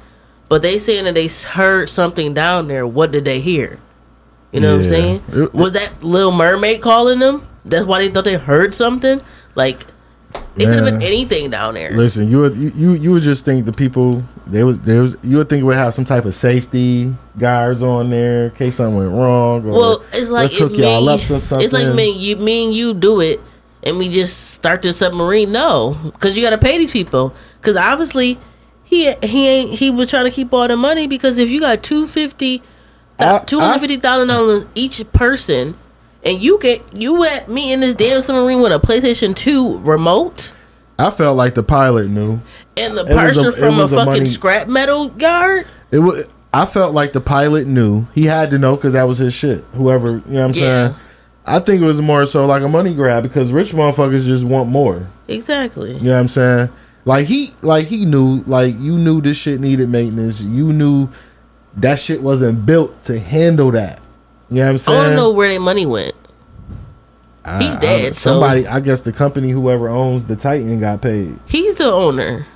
But they saying that they heard something down there. What did they hear? You know what I'm saying? Was that Little Mermaid calling them? That's why they thought they heard something. Like it could have been anything down there. Listen, you would you, you you would just think the people there was there was you would think it would have some type of safety guards on there in case something went wrong. Or Well, it's like let's hook if y'all me, up to something. It's like me, you, me and you do it, and we just start the submarine. No, because you got to pay these people. Because obviously, he he ain't he was trying to keep all the money. Because if you got two fifty, two hundred fifty thousand dollars each person, and you get you at me in this damn submarine with a PlayStation Two remote. I felt like the pilot knew. And the a- person from a a fucking money- scrap metal yard. It was. I felt like the pilot knew. He had to know because that was his shit. Whoever, you know what I'm Yeah. saying. I think it was more so like a money grab because rich motherfuckers just want more. Exactly. You know what I'm saying? Like he, like he knew, like you knew this shit needed maintenance. You knew that shit wasn't built to handle that. You know what I'm saying? I want to know where their money went. I- He's I- dead, so- somebody, I guess the company, whoever owns the Titan, got paid. He's the owner.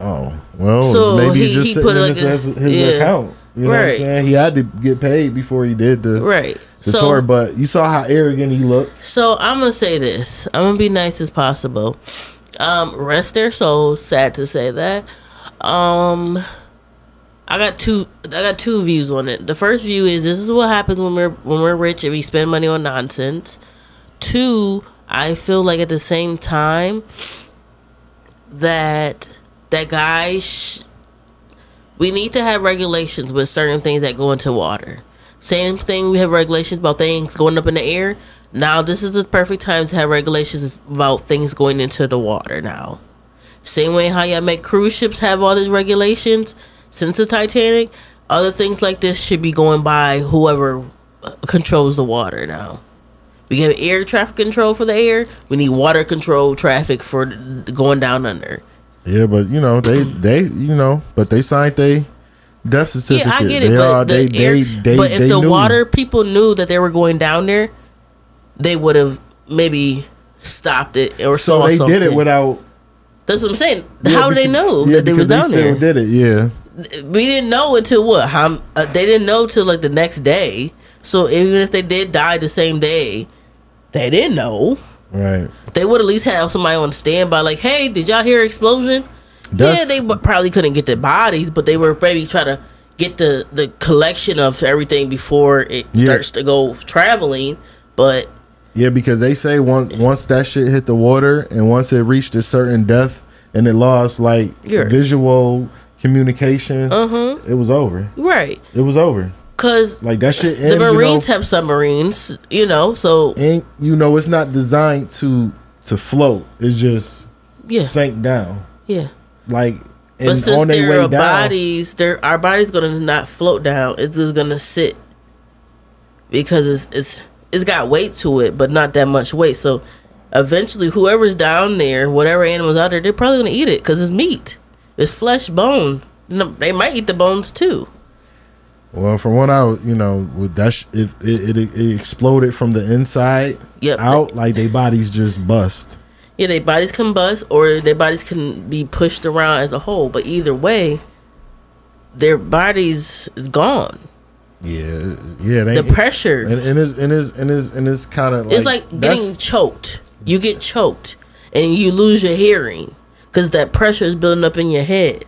Oh well, So maybe he- just he put in like his, a- his yeah. account. You know what I'm Right. saying? He had to get paid before he did the Right. the So- tour. But you saw how arrogant he looked. So I'm gonna say this. I'm gonna be nice as possible. Um, rest their souls. Sad to say that. Um, I got two. I got two views on it. The first view is this is what happens when we're when we're rich and we spend money on nonsense. Two, I feel like at the same time that that guy. Sh- we need to have regulations with certain things that go into water. Same thing, we have regulations about things going up in the air. Now, this is the perfect time to have regulations about things going into the water now. Same way how y'all make cruise ships have all these regulations since the Titanic, other things like this should be going by whoever controls the water now. We have air traffic control for the air. We need water control traffic for going down under. Yeah, but you know they they you know, but they signed they death certificate. Yeah, I get it, They but are- the they, air, they, they, but if they the knew. water people knew that they were going down there, they would have maybe stopped it or so they something. did it without. That's what I'm saying. Yeah, How do they know yeah, that they was because down still there? Did it? Yeah. We didn't know until what? How uh, they didn't know till like the next day. So even if they did die the same day, they didn't know. Right. They would at least have somebody on standby, like, "Hey, did y'all hear explosion?" yeah, they w- probably couldn't get the bodies, but they were maybe trying to get the the collection of everything before it Yeah. starts to go traveling. But Yeah, because they say once once that shit hit the water and once it reached a certain depth and it lost like visual communication, Uh-huh. it was over. right, It was over. because Like that shit. the and, you Marines know, have submarines, you know. So and you know it's not designed to to float. It's just Yeah. sank down. yeah. Like But and since on their way down. bodies, there our body's gonna not float down. It's just gonna sit because it's it's it's got weight to it, but not that much weight. So eventually, whoever's down there, whatever animals out there, they're probably gonna eat it because it's meat. It's flesh bone. they might eat the bones too. Well, from what I, you know, with that, sh- it, it, it exploded from the inside Yep. out, like their bodies just bust. Yeah, their bodies can bust or their bodies can be pushed around as a whole. But either way, their bodies is gone. Yeah, yeah. They, The pressure. and, and it's and it's and it's and it's kind of like it's like getting choked. You get choked and you lose your hearing because that pressure is building up in your head.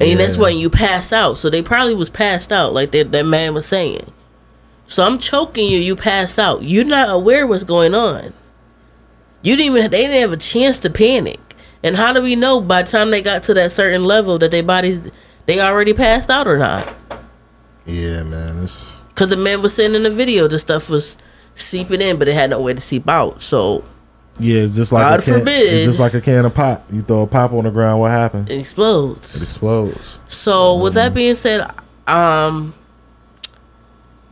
And that's Yeah. when you pass out. So they probably was passed out, like that, that man was saying. So I'm choking you, you pass out. You're not aware what's going on. You didn't even they didn't have a chance to panic. And how do we know by the time they got to that certain level that their bodies they already passed out or not? Yeah, man. It's Cause the man was saying in the video the stuff was seeping in, but it had no way to seep out. So yeah. It's just like God a can, forbid. It's just like a can of pop. You throw a pop on the ground. What happens? it explodes. It explodes. So with that being said, um,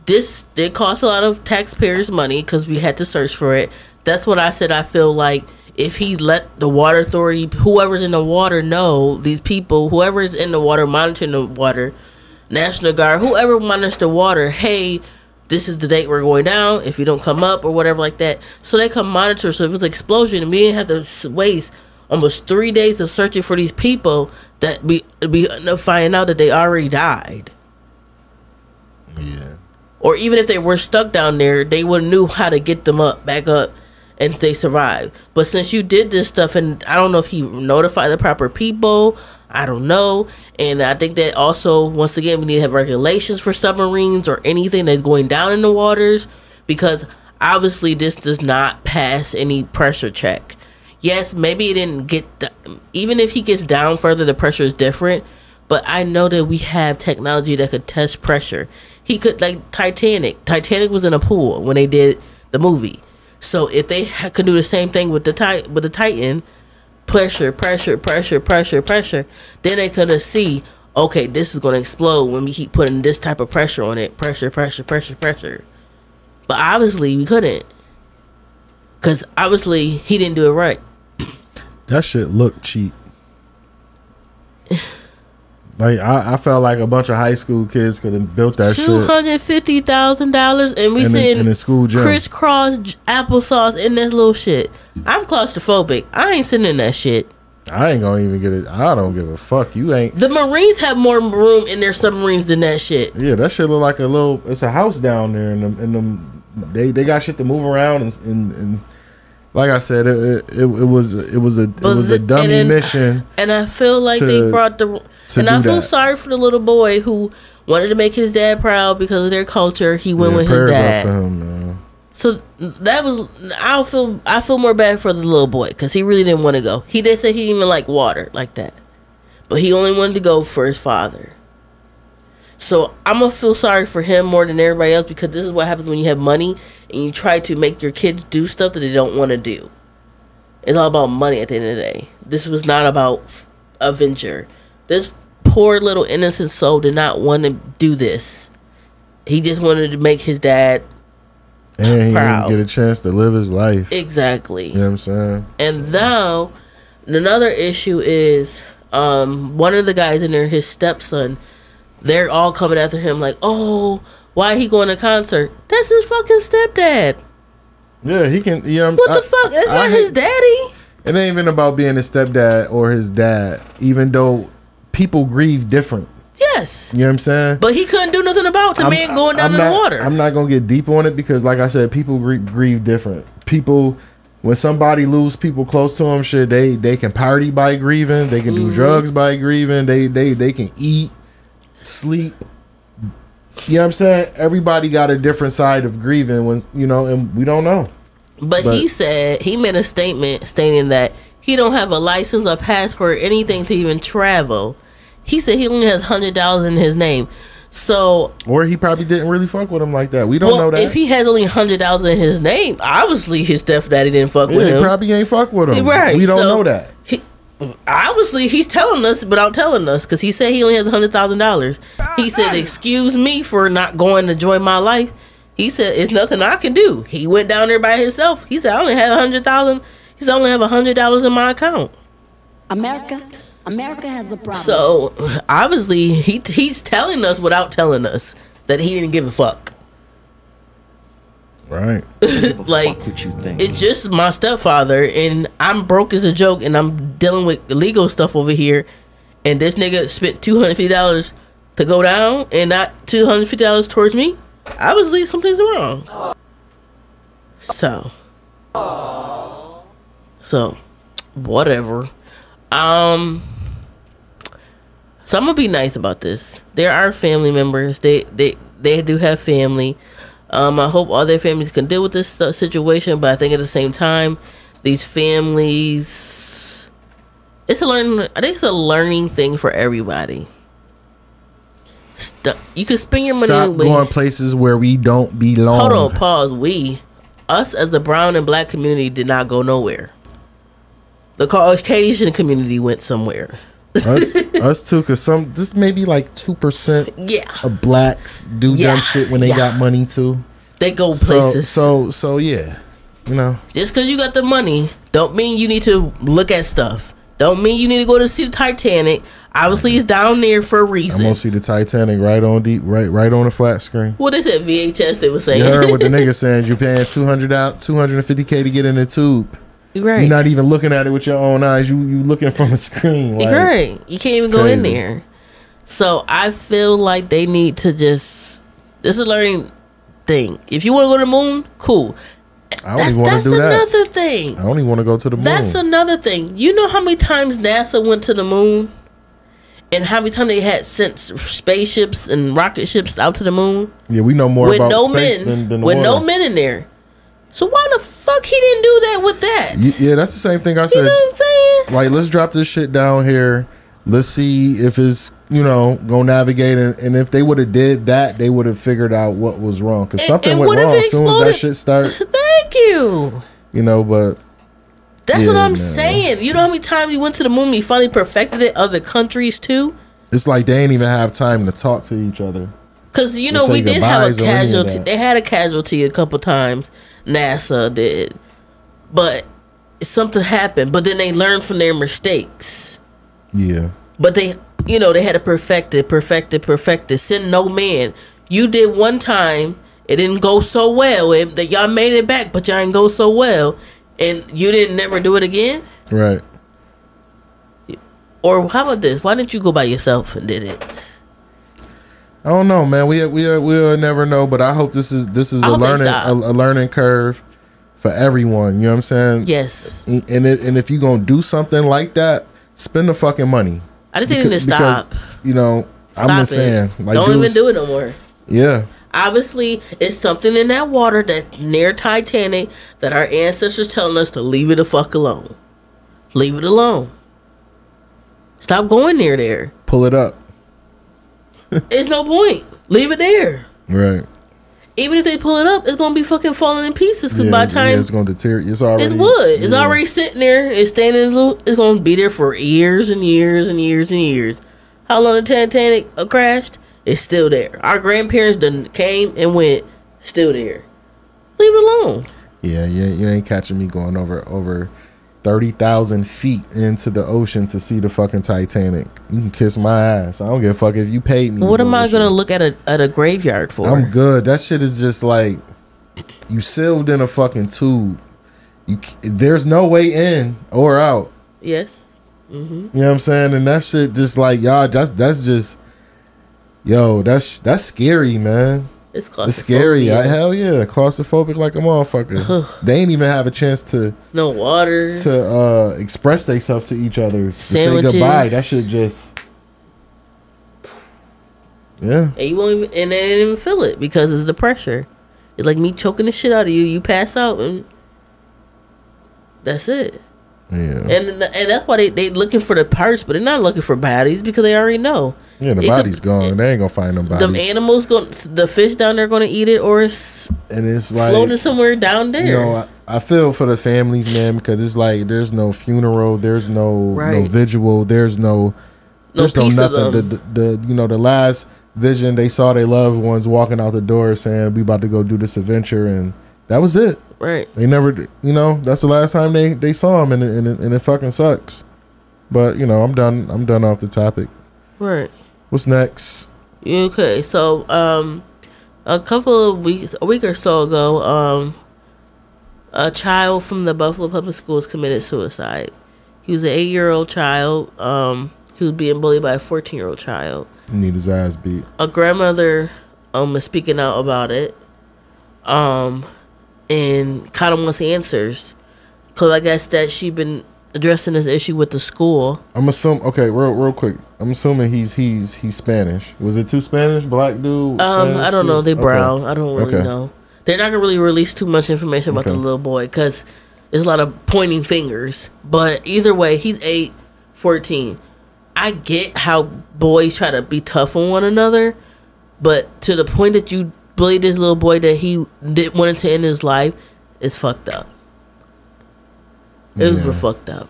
this did cost a lot of taxpayers' money because we had to search for it. That's what I said. I feel like if he let the water authority, whoever's in the water, know these people, whoever's in the water monitoring the water, National Guard, whoever monitors the water, hey, this is the date we're going down. If you don't come up or whatever like that, so they come monitor. So if it's an explosion, and we didn't have to waste almost three days of searching for these people that we we finding out that they already died. Yeah. Or even if they were stuck down there, they would knew how to get them up, back up, and they survived. But since you did this stuff, and I don't know if he notified the proper people, I don't know. And I think that also, once again, we need to have regulations for submarines or anything that's going down in the waters, because obviously this does not pass any pressure check. Yes, maybe it didn't get, the, even if he gets down further, the pressure is different. But I know that we have technology that could test pressure. He could like Titanic. Titanic was in a pool when they did the movie. So if they could do the same thing with the with the Titan, pressure, pressure, pressure, pressure, pressure, then they could have see, okay, this is gonna explode when we keep putting this type of pressure on it. Pressure, pressure, pressure, pressure. But obviously we couldn't. Cause obviously he didn't do it right. That shit looked cheap. Like I, I felt like a bunch of high school kids could have built that Two shit. hundred fifty thousand dollars, and we In sitting in the school gym. crisscross applesauce in this little shit. I'm claustrophobic. I ain't sitting in that shit. I ain't gonna even get it. I don't give a fuck. You ain't. The Marines have more room in their submarines than that shit. Yeah, that shit look like a little. It's a house down there, and them, and them, they they got shit to move around, and and, and like I said, it it, it, it was it was a it But was a dummy and then- mission. And I feel like they brought the. to And I feel that. sorry for the little boy who wanted to make his dad proud because of their culture. He went Yeah, with his dad. him. So that was I feel I feel more bad for the little boy because he really didn't want to go. He did say he didn't even like water like that, but he only wanted to go for his father. So I'm gonna feel sorry for him more than everybody else because this is what happens when you have money and you try to make your kids do stuff that they don't want to do. It's all about money at the end of the day. This was not about f- Avenger. This poor little innocent soul did not want to do this. He just wanted to make his dad And he proud. didn't get a chance to live his life. exactly. You know what I'm saying? And though another issue is um one of the guys in there, his stepson, they're all coming after him like, Oh, why he going to concert? That's his fucking stepdad. Yeah, he can. Yeah, What the fuck? That's not his daddy. It ain't even about being his stepdad or his dad, even though people grieve different. Yes. You know what I'm saying? But he couldn't do nothing about the I'm- man going down I'm in not, the water. I'm not gonna get deep on it because, like I said, people grieve, grieve different. People, when somebody lose people close to them, shit, they they can party by grieving. They can do Mhm. drugs by grieving. They they they can eat, sleep. You know what I'm saying? Everybody got a different side of grieving when you know, and we don't know. But, he said he made a statement stating that he don't have a license or passport or anything to even travel. He said he only has hundred dollars in his name. So Or he probably didn't really fuck with him like that. We don't well, know that. if he has only hundred dollars in his name, obviously his stepdaddy didn't fuck yeah, with he him. probably ain't fuck with him. Right, We don't so- know that. He, obviously, he's telling us without telling us because he said he only has hundred thousand dollars. He said, "Excuse me for not going to enjoy my life." He said, "It's nothing I can do." He went down there by himself. He said, "I only have a hundred thousand. He said, "I only have a hundred dollars in my account." America, America has a problem. So obviously he he's telling us without telling us that he didn't give a fuck. Right. like what you think. it's just my stepfather and I'm broke as a joke and I'm dealing with legal stuff over here and this nigga spent two hundred fifty dollars to go down and not two hundred fifty dollars towards me. I was leaving something's wrong. So so whatever. Um so I'm gonna be nice about this. There are family members. They they they do have family. Um, I hope all their families can deal with this stu- situation, but I think at the same time, these families, it's a learn. I think it's a learning thing for everybody. Stu- you can spend your money. Stop with- going places where we don't belong. Hold on, pause. We, us as the brown and black community, did not go nowhere. The Caucasian community went somewhere. Us, us too, cause some this maybe like two percent Yeah. of blacks do Yeah, dumb shit when they yeah. got money too. They go So places. so so yeah, you know. Just because you got the money, don't mean you need to look at stuff. Don't mean you need to go to see the Titanic. Obviously, it's down there for a reason. I'm gonna see the Titanic right on deep, right right on the flat screen. What is it? VHS? They were saying. You heard what the nigga saying? You're paying two hundred out, two hundred and fifty k to get in the tube. Right. You're not even looking at it with your own eyes. You you looking from a screen. Like, right. You can't even go in there. So I feel like they need to just. This is a learning thing. If you want to go to the moon, cool. I don't That's, want that's to do that. That's another thing. I don't even want to go to the moon. That's another thing. You know how many times NASA went to the moon? And how many times they had sent spaceships and rocket ships out to the moon? yeah, we know more with about no space men, than, than with no men in there. So why the fuck he didn't do that with that? Yeah, that's the same thing I said. You know what I'm saying? Like, let's drop this shit down here. Let's see if it's you know gonna navigate, and, and if they would have did that, they would have figured out what was wrong because something and went wrong as soon as that shit start. Thank you. You know, but That's what I'm man. saying. You know how many times you went to the moon? You finally perfected it. Other countries too. it's like they ain't even have time to talk to each other. Because you know we did have a goodbyes or any of casualty. They had a casualty a couple times. NASA did, but something happened. But then they learned from their mistakes. Yeah, But they, you know, they had to perfect it, perfect it, perfect it. Send no man. You did one time. It didn't go so well. It, that y'all made it back, but y'all didn't go so well, and you didn't never do it again. right. Or how about this? Why didn't you go by yourself and did it? I don't know, man. We we we'll never know, but I hope this is this is I a learning a, a learning curve for everyone. You know what I'm saying? Yes. And and, it, and if you're gonna do something like that, spend the fucking money. I just think they need to Because, stop. You know, I'm just it. saying. Like, Don't even do it no more. Yeah, Obviously, it's something in that water that near Titanic that our ancestors telling us to leave it the fuck alone. Leave it alone. Stop going near there. pull it up. It's no point. Leave it there. Right. Even if they pull it up, it's gonna be fucking falling in pieces. Because Yeah, by the time yeah, it's gonna deteriorate. It's already. it's wood, it's yeah. already sitting there. It's standing. It's gonna be there for years and years and years and years. How long the Titanic uh, crashed? It's still there. Our grandparents done came and went. Still there. Leave it alone. Yeah, yeah, you ain't catching me going over over thirty thousand feet into the ocean to see the fucking Titanic. You can kiss my ass. I don't give a fuck if you paid me. What am I gonna look at a at a graveyard for? I'm good. That shit is just like you sealed in a fucking tube. You there's no way in or out. yes. Mm-hmm. You know what I'm saying? And that shit just like y'all. That's that's just yo. That's that's scary, man. It's It's scary. I, hell yeah, claustrophobic like a motherfucker. they ain't even have a chance to No water. to uh express themselves to each other to say goodbye. That should just yeah. And you won't even and they didn't even feel it because it's the pressure. It's like me choking the shit out of you. You pass out and that's it. Yeah. And and that's why they they looking for the parts, but they're not looking for bodies because they already know. Yeah, the It could- body's gone. They ain't gonna find them Them The animals going the fish down there going to eat it or it's and it's like floating somewhere down there. You know, I, I feel for the families, man, because it's like there's no funeral, there's no no Right. vigil, there's no No there's no nothing. The, the, the you know the last vision they saw their loved ones walking out the door saying we about to go do this adventure, and that was it. Right. They never, you know, that's the last time they they saw him, and it, and it, and it fucking sucks. But you know, I'm done. I'm done off the topic. Right. What's next? Okay, so um, a couple of weeks, a week or so ago, um, a child from the Buffalo Public Schools committed suicide. He was an eight-year-old child. Um, he was being bullied by a fourteen-year-old child. Need his ass beat. A grandmother um is speaking out about it. Um, and kind of wants answers, cause I guess that she been addressing this issue with the school. I'm assuming. Okay, real real quick. I'm assuming he's he's he's Spanish. Was it two Spanish black dude? Um, Spanish I don't know. They Okay. brown. I don't really Okay. know. They're not gonna really release too much information about the little boy because there's a lot of pointing fingers. But either way, he's 8, 14. I get how boys try to be tough on one another, but to the point that you bullied this little boy that he didn't wanted to end his life is fucked up. It was Yeah. fucked up.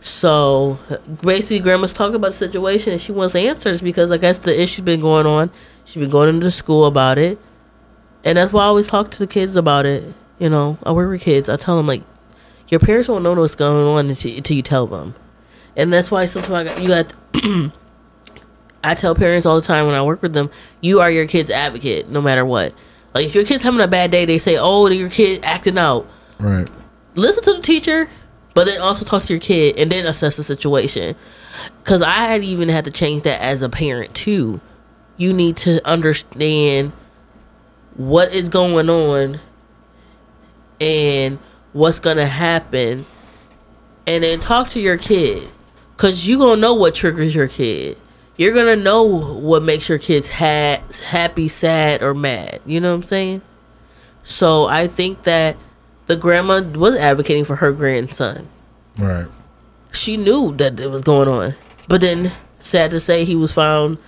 So basically, grandma's talking about the situation and she wants answers because I guess the issue's been going on. She's been going into school about it, and that's why I always talk to the kids about it. You know, I work with kids. I tell them like, your parents won't know what's going on until, until you tell them, and that's why sometimes I got, you got. I tell parents all the time when I work with them, you are your kid's advocate no matter what. Like if your kid's having a bad day, they say, "Oh, your kid acting out." Right. listen to the teacher, but then also talk to your kid and then assess the situation. Because I had even had to change that as a parent too. You need to understand what is going on and what's gonna happen, and then talk to your kid. Cause you gonna know what triggers your kid. You're gonna know what makes your kids ha- happy, sad, or mad. You know what I'm saying? So I think that the grandma was advocating for her grandson. Right. She knew that it was going on, but then sad to say, he was found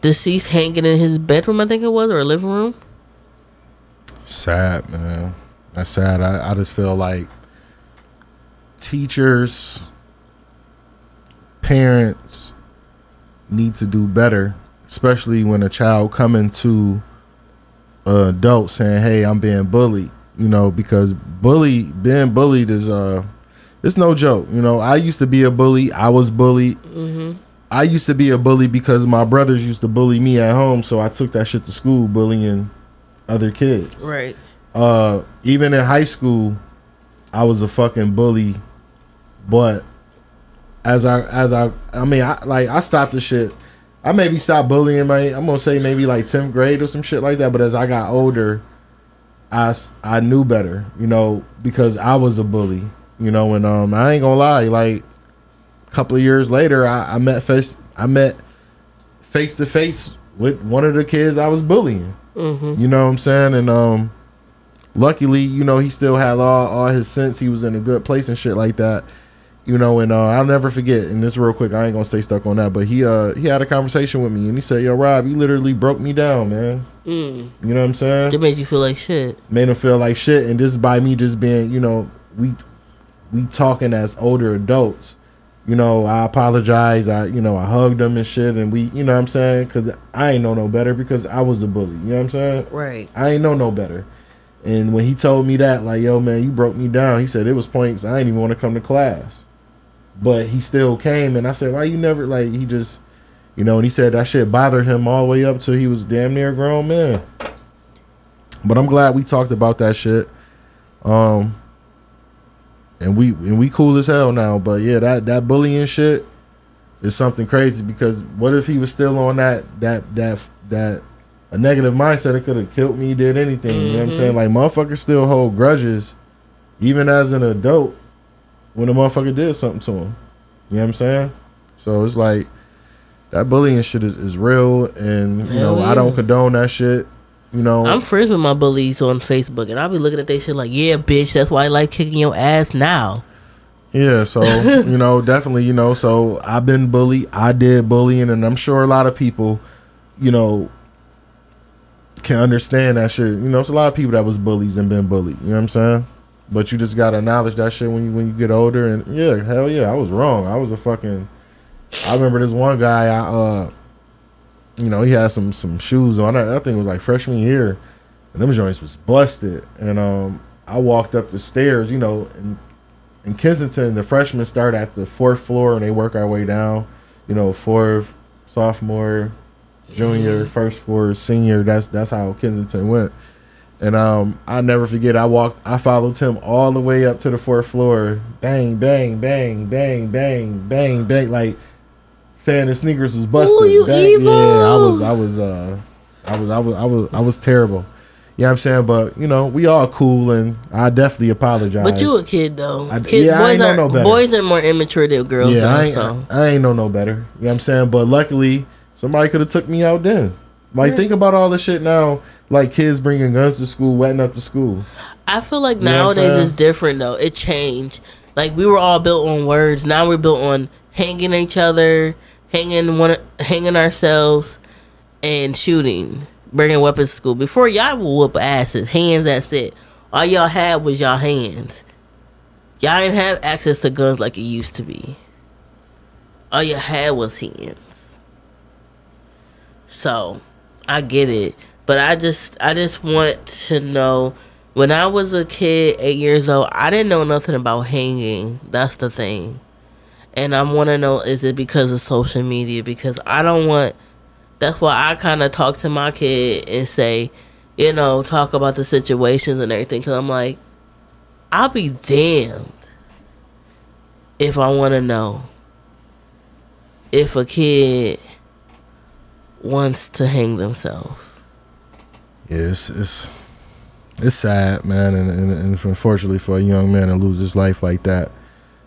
deceased, hanging in his bedroom. I think it was, or a living room. Sad, man. That's sad. I, I just feel like teachers, parents need to do better, especially when a child coming to an adult saying, "Hey, I'm being bullied." You know, because bully being bullied is uh, it's no joke. You know, I used to be a bully. I was bullied. Mm-hmm. I used to be a bully because my brothers used to bully me at home, so I took that shit to school, bullying other kids. Right. Uh, even in high school, I was a fucking bully, but as I as I I mean I like I stopped the shit. I maybe stopped bullying my I'm gonna say maybe like tenth grade or some shit like that. But as I got older, I I knew better, you know, because I was a bully, you know, and um I ain't gonna lie, like a couple of years later, I, I met face I met face to face with one of the kids I was bullying. Mhm. You know what I'm saying? And um luckily, you know, he still had all, all his sense. He was in a good place and shit like that. You know, and uh, I'll never forget. And this real quick, I ain't gonna stay stuck on that. But he uh he had a conversation with me and he said, "Yo, Rob, you literally broke me down, man. Mm. You know what I'm saying? It made you feel like shit. Made him feel like shit. And just by me just being, you know, we we talking as older adults. You know, I apologize. I you know I hugged him and shit, and we you know what I'm saying because I ain't know no better because I was a bully. You know what I'm saying? Right. I ain't know no better. And when he told me that, like, yo, man, you broke me down. He said it was points. I didn't even want to come to class, but he still came. And I said, why you never like? He just, you know. And he said that shit bothered him all the way up till he was damn near a grown man. But I'm glad we talked about that shit. Um, and we and we cool as hell now. But yeah, that that bullying shit is something crazy because what if he was still on that that that that a negative mindset? It could have killed me, did anything. You know what I'm Mhm. saying? Like motherfuckers still hold grudges, even as an adult, when a motherfucker did something to him. You know what I'm saying? So it's like that bullying shit is, is real, and you Hell know I don't condone that shit. You know, I'm friends with my bullies on Facebook, and I'll be looking at they shit like, "Yeah, bitch, that's why I like kicking your ass now." Yeah, so you know, definitely, you know, so I've been bullied. I did bullying, and I'm sure a lot of people, you know, can understand that shit. You know, it's a lot of people that was bullies and been bullied. You know what I'm saying? But you just gotta acknowledge that shit when you when you get older. And yeah, hell yeah, I was wrong. I was a fucking. I remember this one guy. I uh, you know, he had some some shoes on. I, think it was like freshman year, and them joints was busted. And um, I walked up the stairs, you know, and in Kensington, the freshmen start at the fourth floor and they work our way down. You know, fourth, sophomore, junior, first floor, senior. That's that's how Kensington went. And um, I never forget. I walked. I followed him all the way up to the fourth floor. Bang, bang, bang, bang, bang, bang, bang. Like saying the sneakers was busted. Ooh, you Bang- evil. Yeah, I was. I was. Uh, I was. I was. I was. I was terrible. You know what I'm saying? But you know, we all cool, and I definitely apologize. But you a kid though. I- Kids, yeah, I boys ain't know are no better. boys are more immature than girls. yeah, I ain't, so. I, I ain't know no better. You know what I'm saying? But luckily, somebody could have took me out then. Like, Right. think about all the shit now. Like kids bringing guns to school, wetting up the school. I feel like You know what I'm nowadays it's different though. It changed. Like we were all built on words. Now we're built on hanging each other, hanging one, hanging ourselves, and shooting, bringing weapons to school. Before y'all would whoop asses, hands. That's it. All y'all had was y'all hands. Y'all didn't have access to guns like it used to be. All you had was hands. So, I get it, but I just I just want to know when I was a kid, 8 years old, I didn't know nothing about hanging. That's the thing. And I want to know is it because of social media because I don't want that's why I kind of talk to my kid and say, you know, talk about the situations and everything cuz I'm like I'll be damned if I want to know if a kid wants to hang themselves. Yeah, it's it's, it's sad, man, and, and, and unfortunately for a young man to lose his life like that,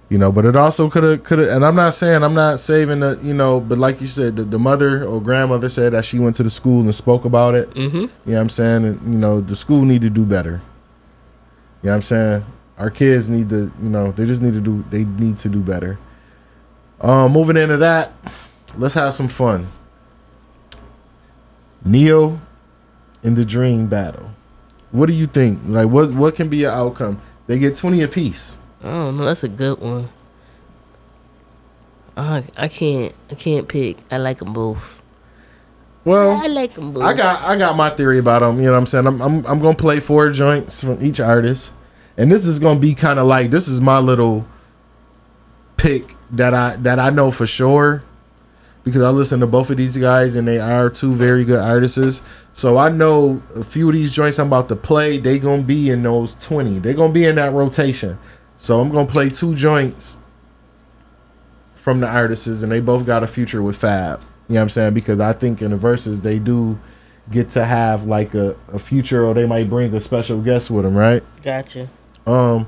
you know. But it also could have could have, and I'm not saying I'm not saving the, you know, but like you said, the, the mother or grandmother said that she went to the school and spoke about it. Mm-hmm. You know what I'm saying? And, you know, the school need to do better. You know what I'm saying? Our kids need to, you know, they just need to do, they need to do better. Um, moving into that, let's have some fun. Ne-Yo in the Dream battle. What do you think? Like, what what can be an outcome? They get twenty apiece. I don't know. That's a good one. I I can't I can't pick. I like them both. Well, I like them both. I got I got my theory about them. You know what I'm saying? I'm I'm, I'm gonna play four joints from each artist, and this is gonna be kind of like this is my little pick that I that I know for sure because I listen to both of these guys and they are two very good artists. So I know a few of these joints I'm about to play. They gonna be in those twenty. They gonna be in that rotation. So I'm gonna play two joints from the artists, and they both got a future with Fab. You know what I'm saying? Because I think in the verses they do get to have like a, a future, or they might bring a special guest with them, right? Gotcha. Um.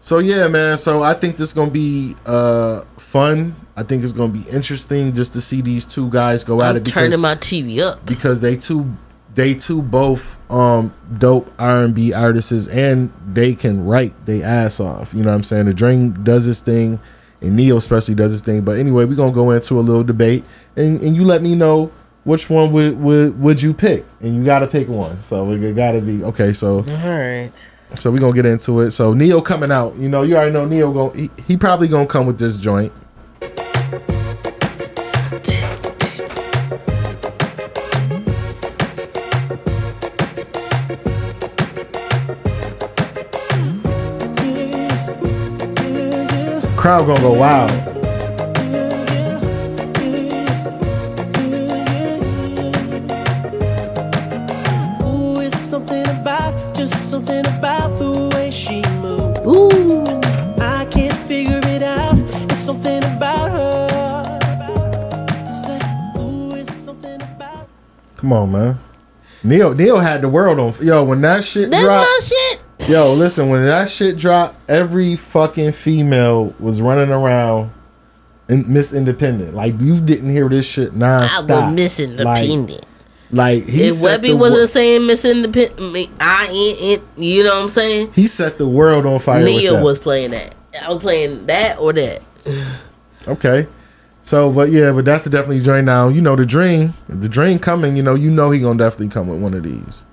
So yeah, man. So I think this is gonna be uh fun. I think it's gonna be interesting just to see these two guys go at I'm it. turning my TV up. because they two they two both um dope R and B artists and they can write they ass off. You know what I'm saying? The Dream does this thing and Ne-Yo especially does this thing. But anyway, we're gonna go into a little debate and, and you let me know which one would, would would you pick? And you gotta pick one. So it gotta be okay, so All right. so we're gonna get into it. So Ne-Yo coming out, you know, you already know Ne-Yo going he, he probably gonna come with this joint. Ooh, it's something about. Come on, man. Neil Neil had the world on yo when that shit That's dropped. Yo, listen, when that shit dropped, every fucking female was running around in Miss Independent. Like you didn't hear this shit nah. I was Miss Independent. Like, like he if Webby wasn't wor- saying Miss Independent, I ain't, you know what I'm saying? he set the world on fire. with Nia was playing that. I was playing that or that. Okay. So, but yeah, but that's a definitely joint now. You know, the dream, the dream coming, you know, you know he gonna definitely come with one of these.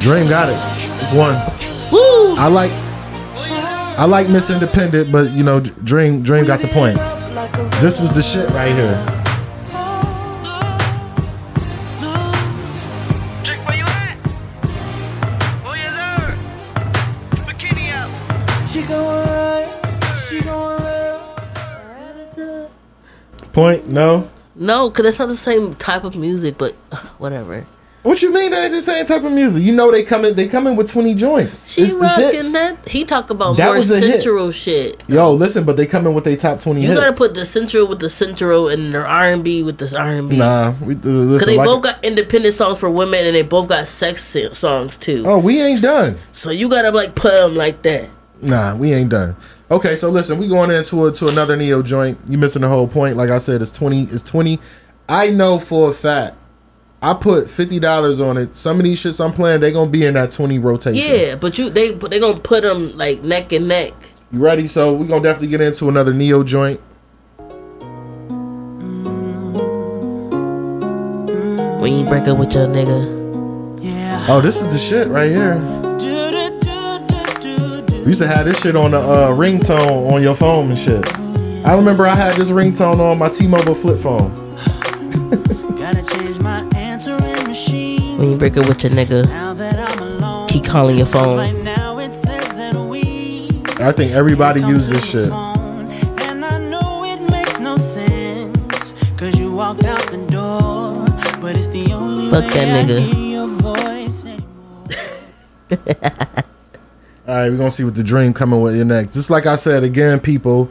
Dream got it. It's one. Woo! I like I like Miss Independent, but you know, Dream Dream got the point. This was the shit right here. She going she going Point? No. No, because it's not the same type of music, but whatever. What you mean that ain't the same type of music? You know they coming they coming with twenty joints. She It's- rocking that. He talk about That more was a hit. central shit. Yo, listen, but they coming with their top twenty You hits. gotta put the central with the central and the R and B with the R and B. Nah, we uh, Because they like- both got independent songs for women and they both got sex songs too. oh, we ain't done. So you gotta like put them like that. Nah, we ain't done. Okay, so listen, we going into a, to another Ne-Yo joint. You missing the whole point. Like I said, it's twenty. It's twenty. I know for a fact. I put fifty dollars on it. Some of these shits I'm playing, they gonna be in that twenty rotation. Yeah, but you they but they gonna put them like neck and neck. You ready? So we gonna definitely get into another Ne-Yo joint. When you break up with your nigga. Yeah. Oh, this is the shit right here. We used to have this shit on the uh, ringtone on your phone and shit. I remember I had this ringtone on my T-Mobile flip phone. Gotta change my answering machine. When you break up with your nigga, keep calling your phone. I think everybody uses this shit. Fuck that nigga. All right, we're gonna see what The-Dream coming with you next. Just like I said again, people,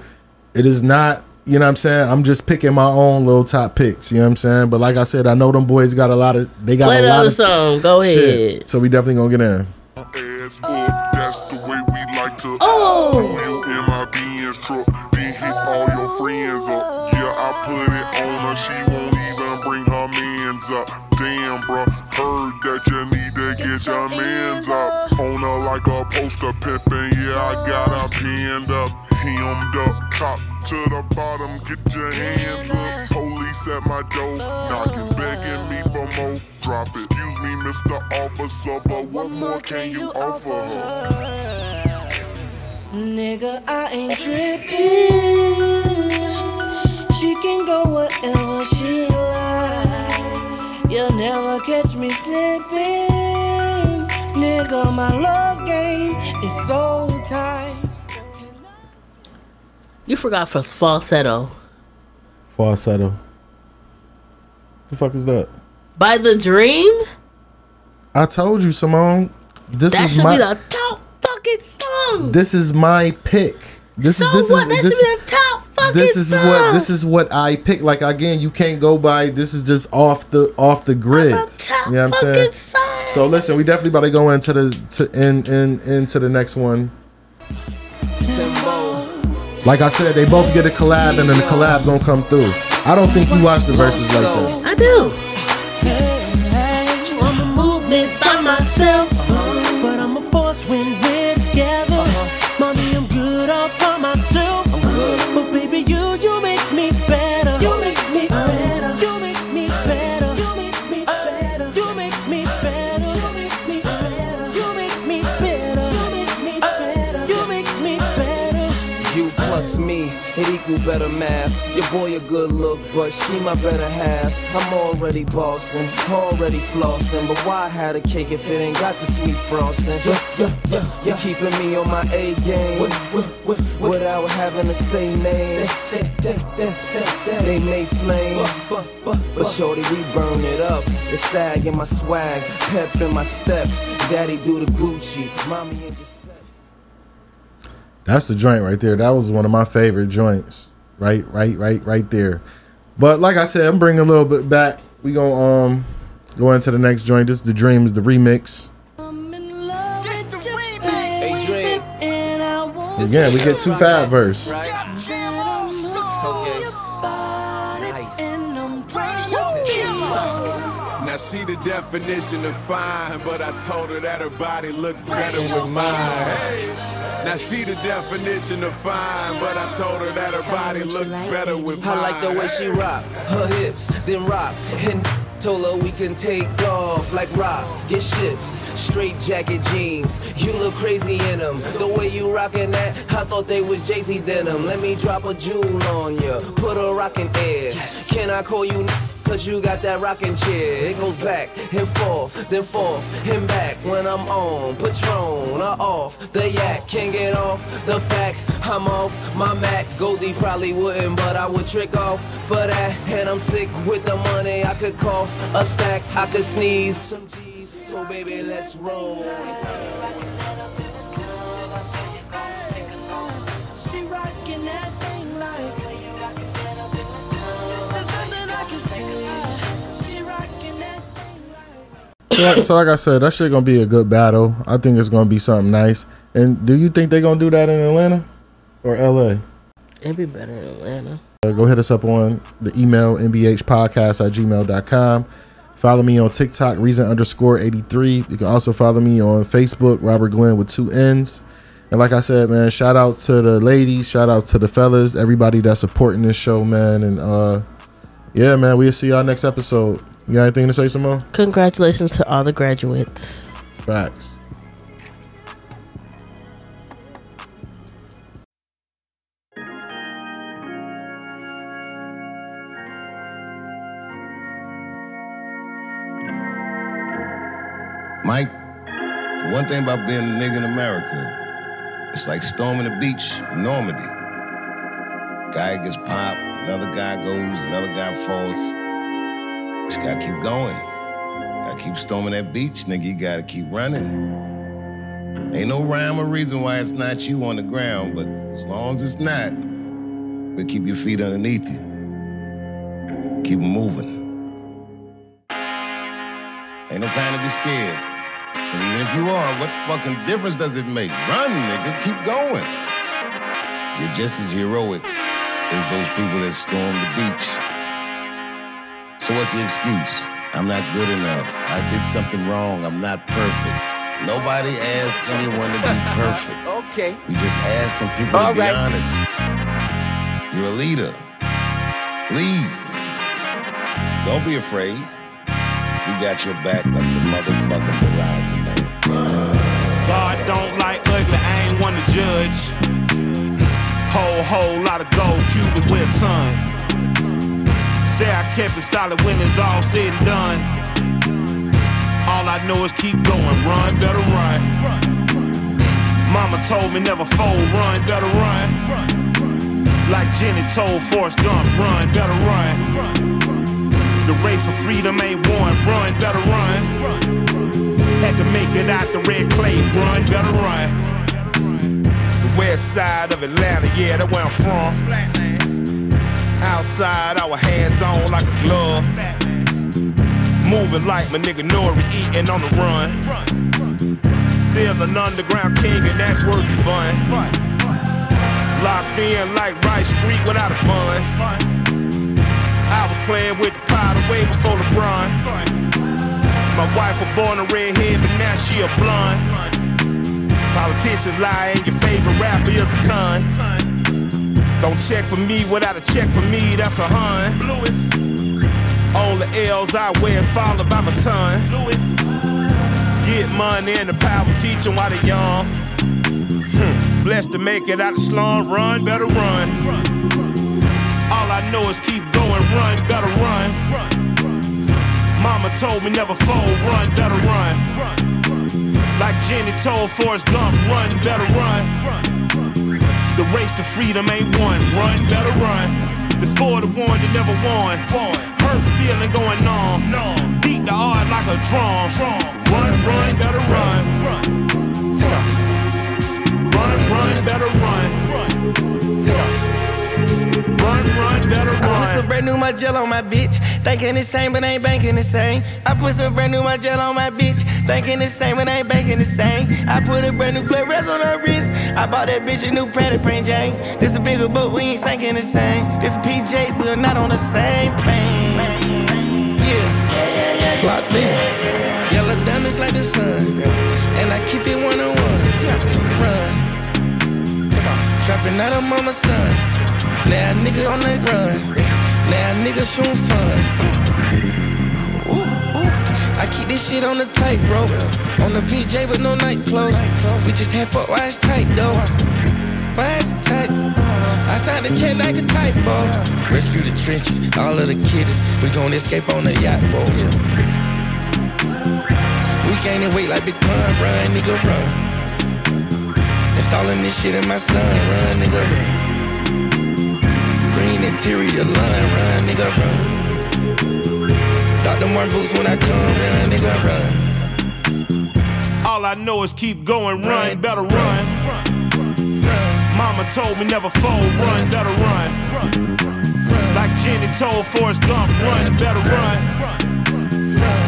it is not you know what I'm saying? I'm just picking my own little top picks. You know what I'm saying? But like I said, I know them boys got a lot of. They got Play a the lot other of song. Go shit. ahead. So we definitely gonna get in. That's the way we like to Oh. you in my Benz truck. Then hit all your friends up. Yeah, I put it on her. She won't even bring her mans up. Damn, bro. Heard that you need to get your mans up. On her like a poster pimpin'. Yeah, I got her pinned up. Hemmed up. Top to the bottom. Get your hands up. Police at my door. Knocking, begging me for more. Drop it. Excuse me, Mr. Officer, but what more can you offer her? Nigga, I ain't tripping. She can go wherever she like. You'll never catch me slipping. Nigga, my love game is so tight. You forgot for falsetto. Falsetto. The fuck is that? By The-Dream? I told you, Simone. This that is should my. be the top fucking song. this is my pick. This so is this what? is that this, should be the top fucking this is song. what this is what I pick. Like again, you can't go by. This is just off the off the grid. You know what I'm saying? So listen, we definitely about to go into the to in in into the next one. Like I said, they both get a collab, and then the collab gonna come through. I don't think you watch the verses like that. I do. It equal better math. Your boy a good look, but she my better half. I'm already bossing, already flossing. But why have a cake if it ain't got the sweet frosting? Yeah, yeah, yeah, yeah. Keeping me on my A game without having to say name. They may flame, but shorty, we burn it up. The sag in my swag, pep in my step. Daddy do the Gucci, mommy in just. That's the joint right there. That was one of my favorite joints. Right, right, right, right there. But like I said, I'm bringing a little bit back. We gonna um go into the next joint. This is the Dreams, the remix. Again, we get two fat verse. Now definition of fine, but I told her that her body looks better with mine. Now she the definition of fine, but I told her that her body looks better with mine. I like the way she rock her hips, then rock and Told her we can take off like rock, get ships, straight jacket jeans. You look crazy in them. The way you rockin' that, I thought they was Jay-Z denim. Let me drop a jewel on ya, put a rockin' air. Can I call you? Cause you got that rocking chair. It goes back and forth, then forth and back. When I'm on Patron or off the yak, can't get off the fact I'm off my Mac. Goldie probably wouldn't, but I would trick off for that. And I'm sick with the money. I could cough a stack, I could sneeze some G's. So baby, let's roll. So like, so like I said, that shit gonna be a good battle. I think it's gonna be something nice. And do you think they gonna do that in Atlanta or LA? It'd be better in Atlanta. Uh, go hit us up on the email nbhpodcast at gmail.com. Follow me on TikTok, reason underscore 83. You can also follow me on Facebook, Robert Glenn with two N's. And like I said, man, shout out to the ladies, shout out to the fellas, everybody that's supporting this show, man. And uh yeah, man, we'll see y'all next episode. You got anything to say, Simone? Congratulations to all the graduates. Facts. Mike, the one thing about being a nigga in America, it's like storming the beach in Normandy. Guy gets popped, another guy goes, another guy falls. Just gotta keep going. Gotta keep storming that beach, nigga. You gotta keep running. Ain't no rhyme or reason why it's not you on the ground, but as long as it's not, but keep your feet underneath you. Keep moving. Ain't no time to be scared. And even if you are, what fucking difference does it make? Run, nigga. Keep going. You're just as heroic as those people that stormed the beach. So what's the excuse? I'm not good enough. I did something wrong. I'm not perfect. Nobody asked anyone to be perfect. Okay. We just asking people All to be honest. You're a leader. Lead. Don't be afraid. We got your back like the motherfucking Verizon man. God don't like ugly, I ain't one to judge. Whole, whole lot of gold Cubans with a ton. Say I kept it solid when it's all said and done. All I know is keep going, run, better run. Mama told me never fold, run, better run. Like Jenny told Forrest Gump, run, better run. The race for freedom ain't won, run, better run. Had to make it out the red clay, run, better run. The west side of Atlanta, yeah, that's where I'm from. Outside, our hands on like a glove. Moving like my nigga Nori, eating on the run. Still an underground king, and that's worth the bun. Locked in like Rice Street without a bun. I was playing with the powder way before LeBron. My wife was born a redhead, but now she a blonde. Politicians lie, and your favorite rapper is a con. Don't check for me without a check for me, that's a hun. All the L's I wear is followed by my ton. Get money and the power teach 'em while they young. Hmm. Blessed to make it out the slum, run, better run. All I know is keep going, run, better run. Mama told me never fold, run, better run. Like Jenny told Forrest Gump, run, better run. The race to freedom ain't won, run, better run. This for the one that never won. Hurt feeling going on. Beat the heart like a drum. Run, run, better run. Run, run, better run. Run, run, better I put run. some brand new my gel on my bitch. Thinking the same, but ain't banking the same. I put some brand new my gel on my bitch. Thinking the same, but ain't banking the same. I put a brand new Flores on her wrist. I bought that bitch a new Pratt Print Jane. This a bigger boat, we ain't sinking the same. This a PJ, we're not on the same plane. Yeah, locked in. Yellow diamonds like the sun. And I keep it one on one. Run. Trapping out of mama's son. Now nigga on the run. Now nigga shooting fun. I keep this shit on the tightrope. On the PJ with no night clothes. We just had why it's tight though. Why tight? I signed a check like a typo. Rescue the trenches, all of the kiddies. We gon' escape on the yacht boat. We gaining weight like Big Pun, run, nigga, run. Installing this shit in my son, run, nigga, run. Interior line, run, nigga, run. Dr. Martin boots when I come, run, nigga, run. All I know is keep going, run, better run. Mama told me never fold, run, better run. Like Jenny told Forrest Gump, run, better run.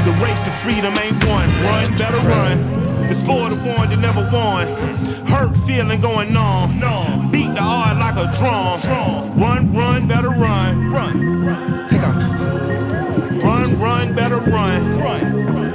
The race to freedom ain't won, run, better run. It's for the one you never won. Hurt feeling going on. No. Beat the art like a drum. drum. Run, run, better run. Run, run. Take off. Run, run, better run. Run. run.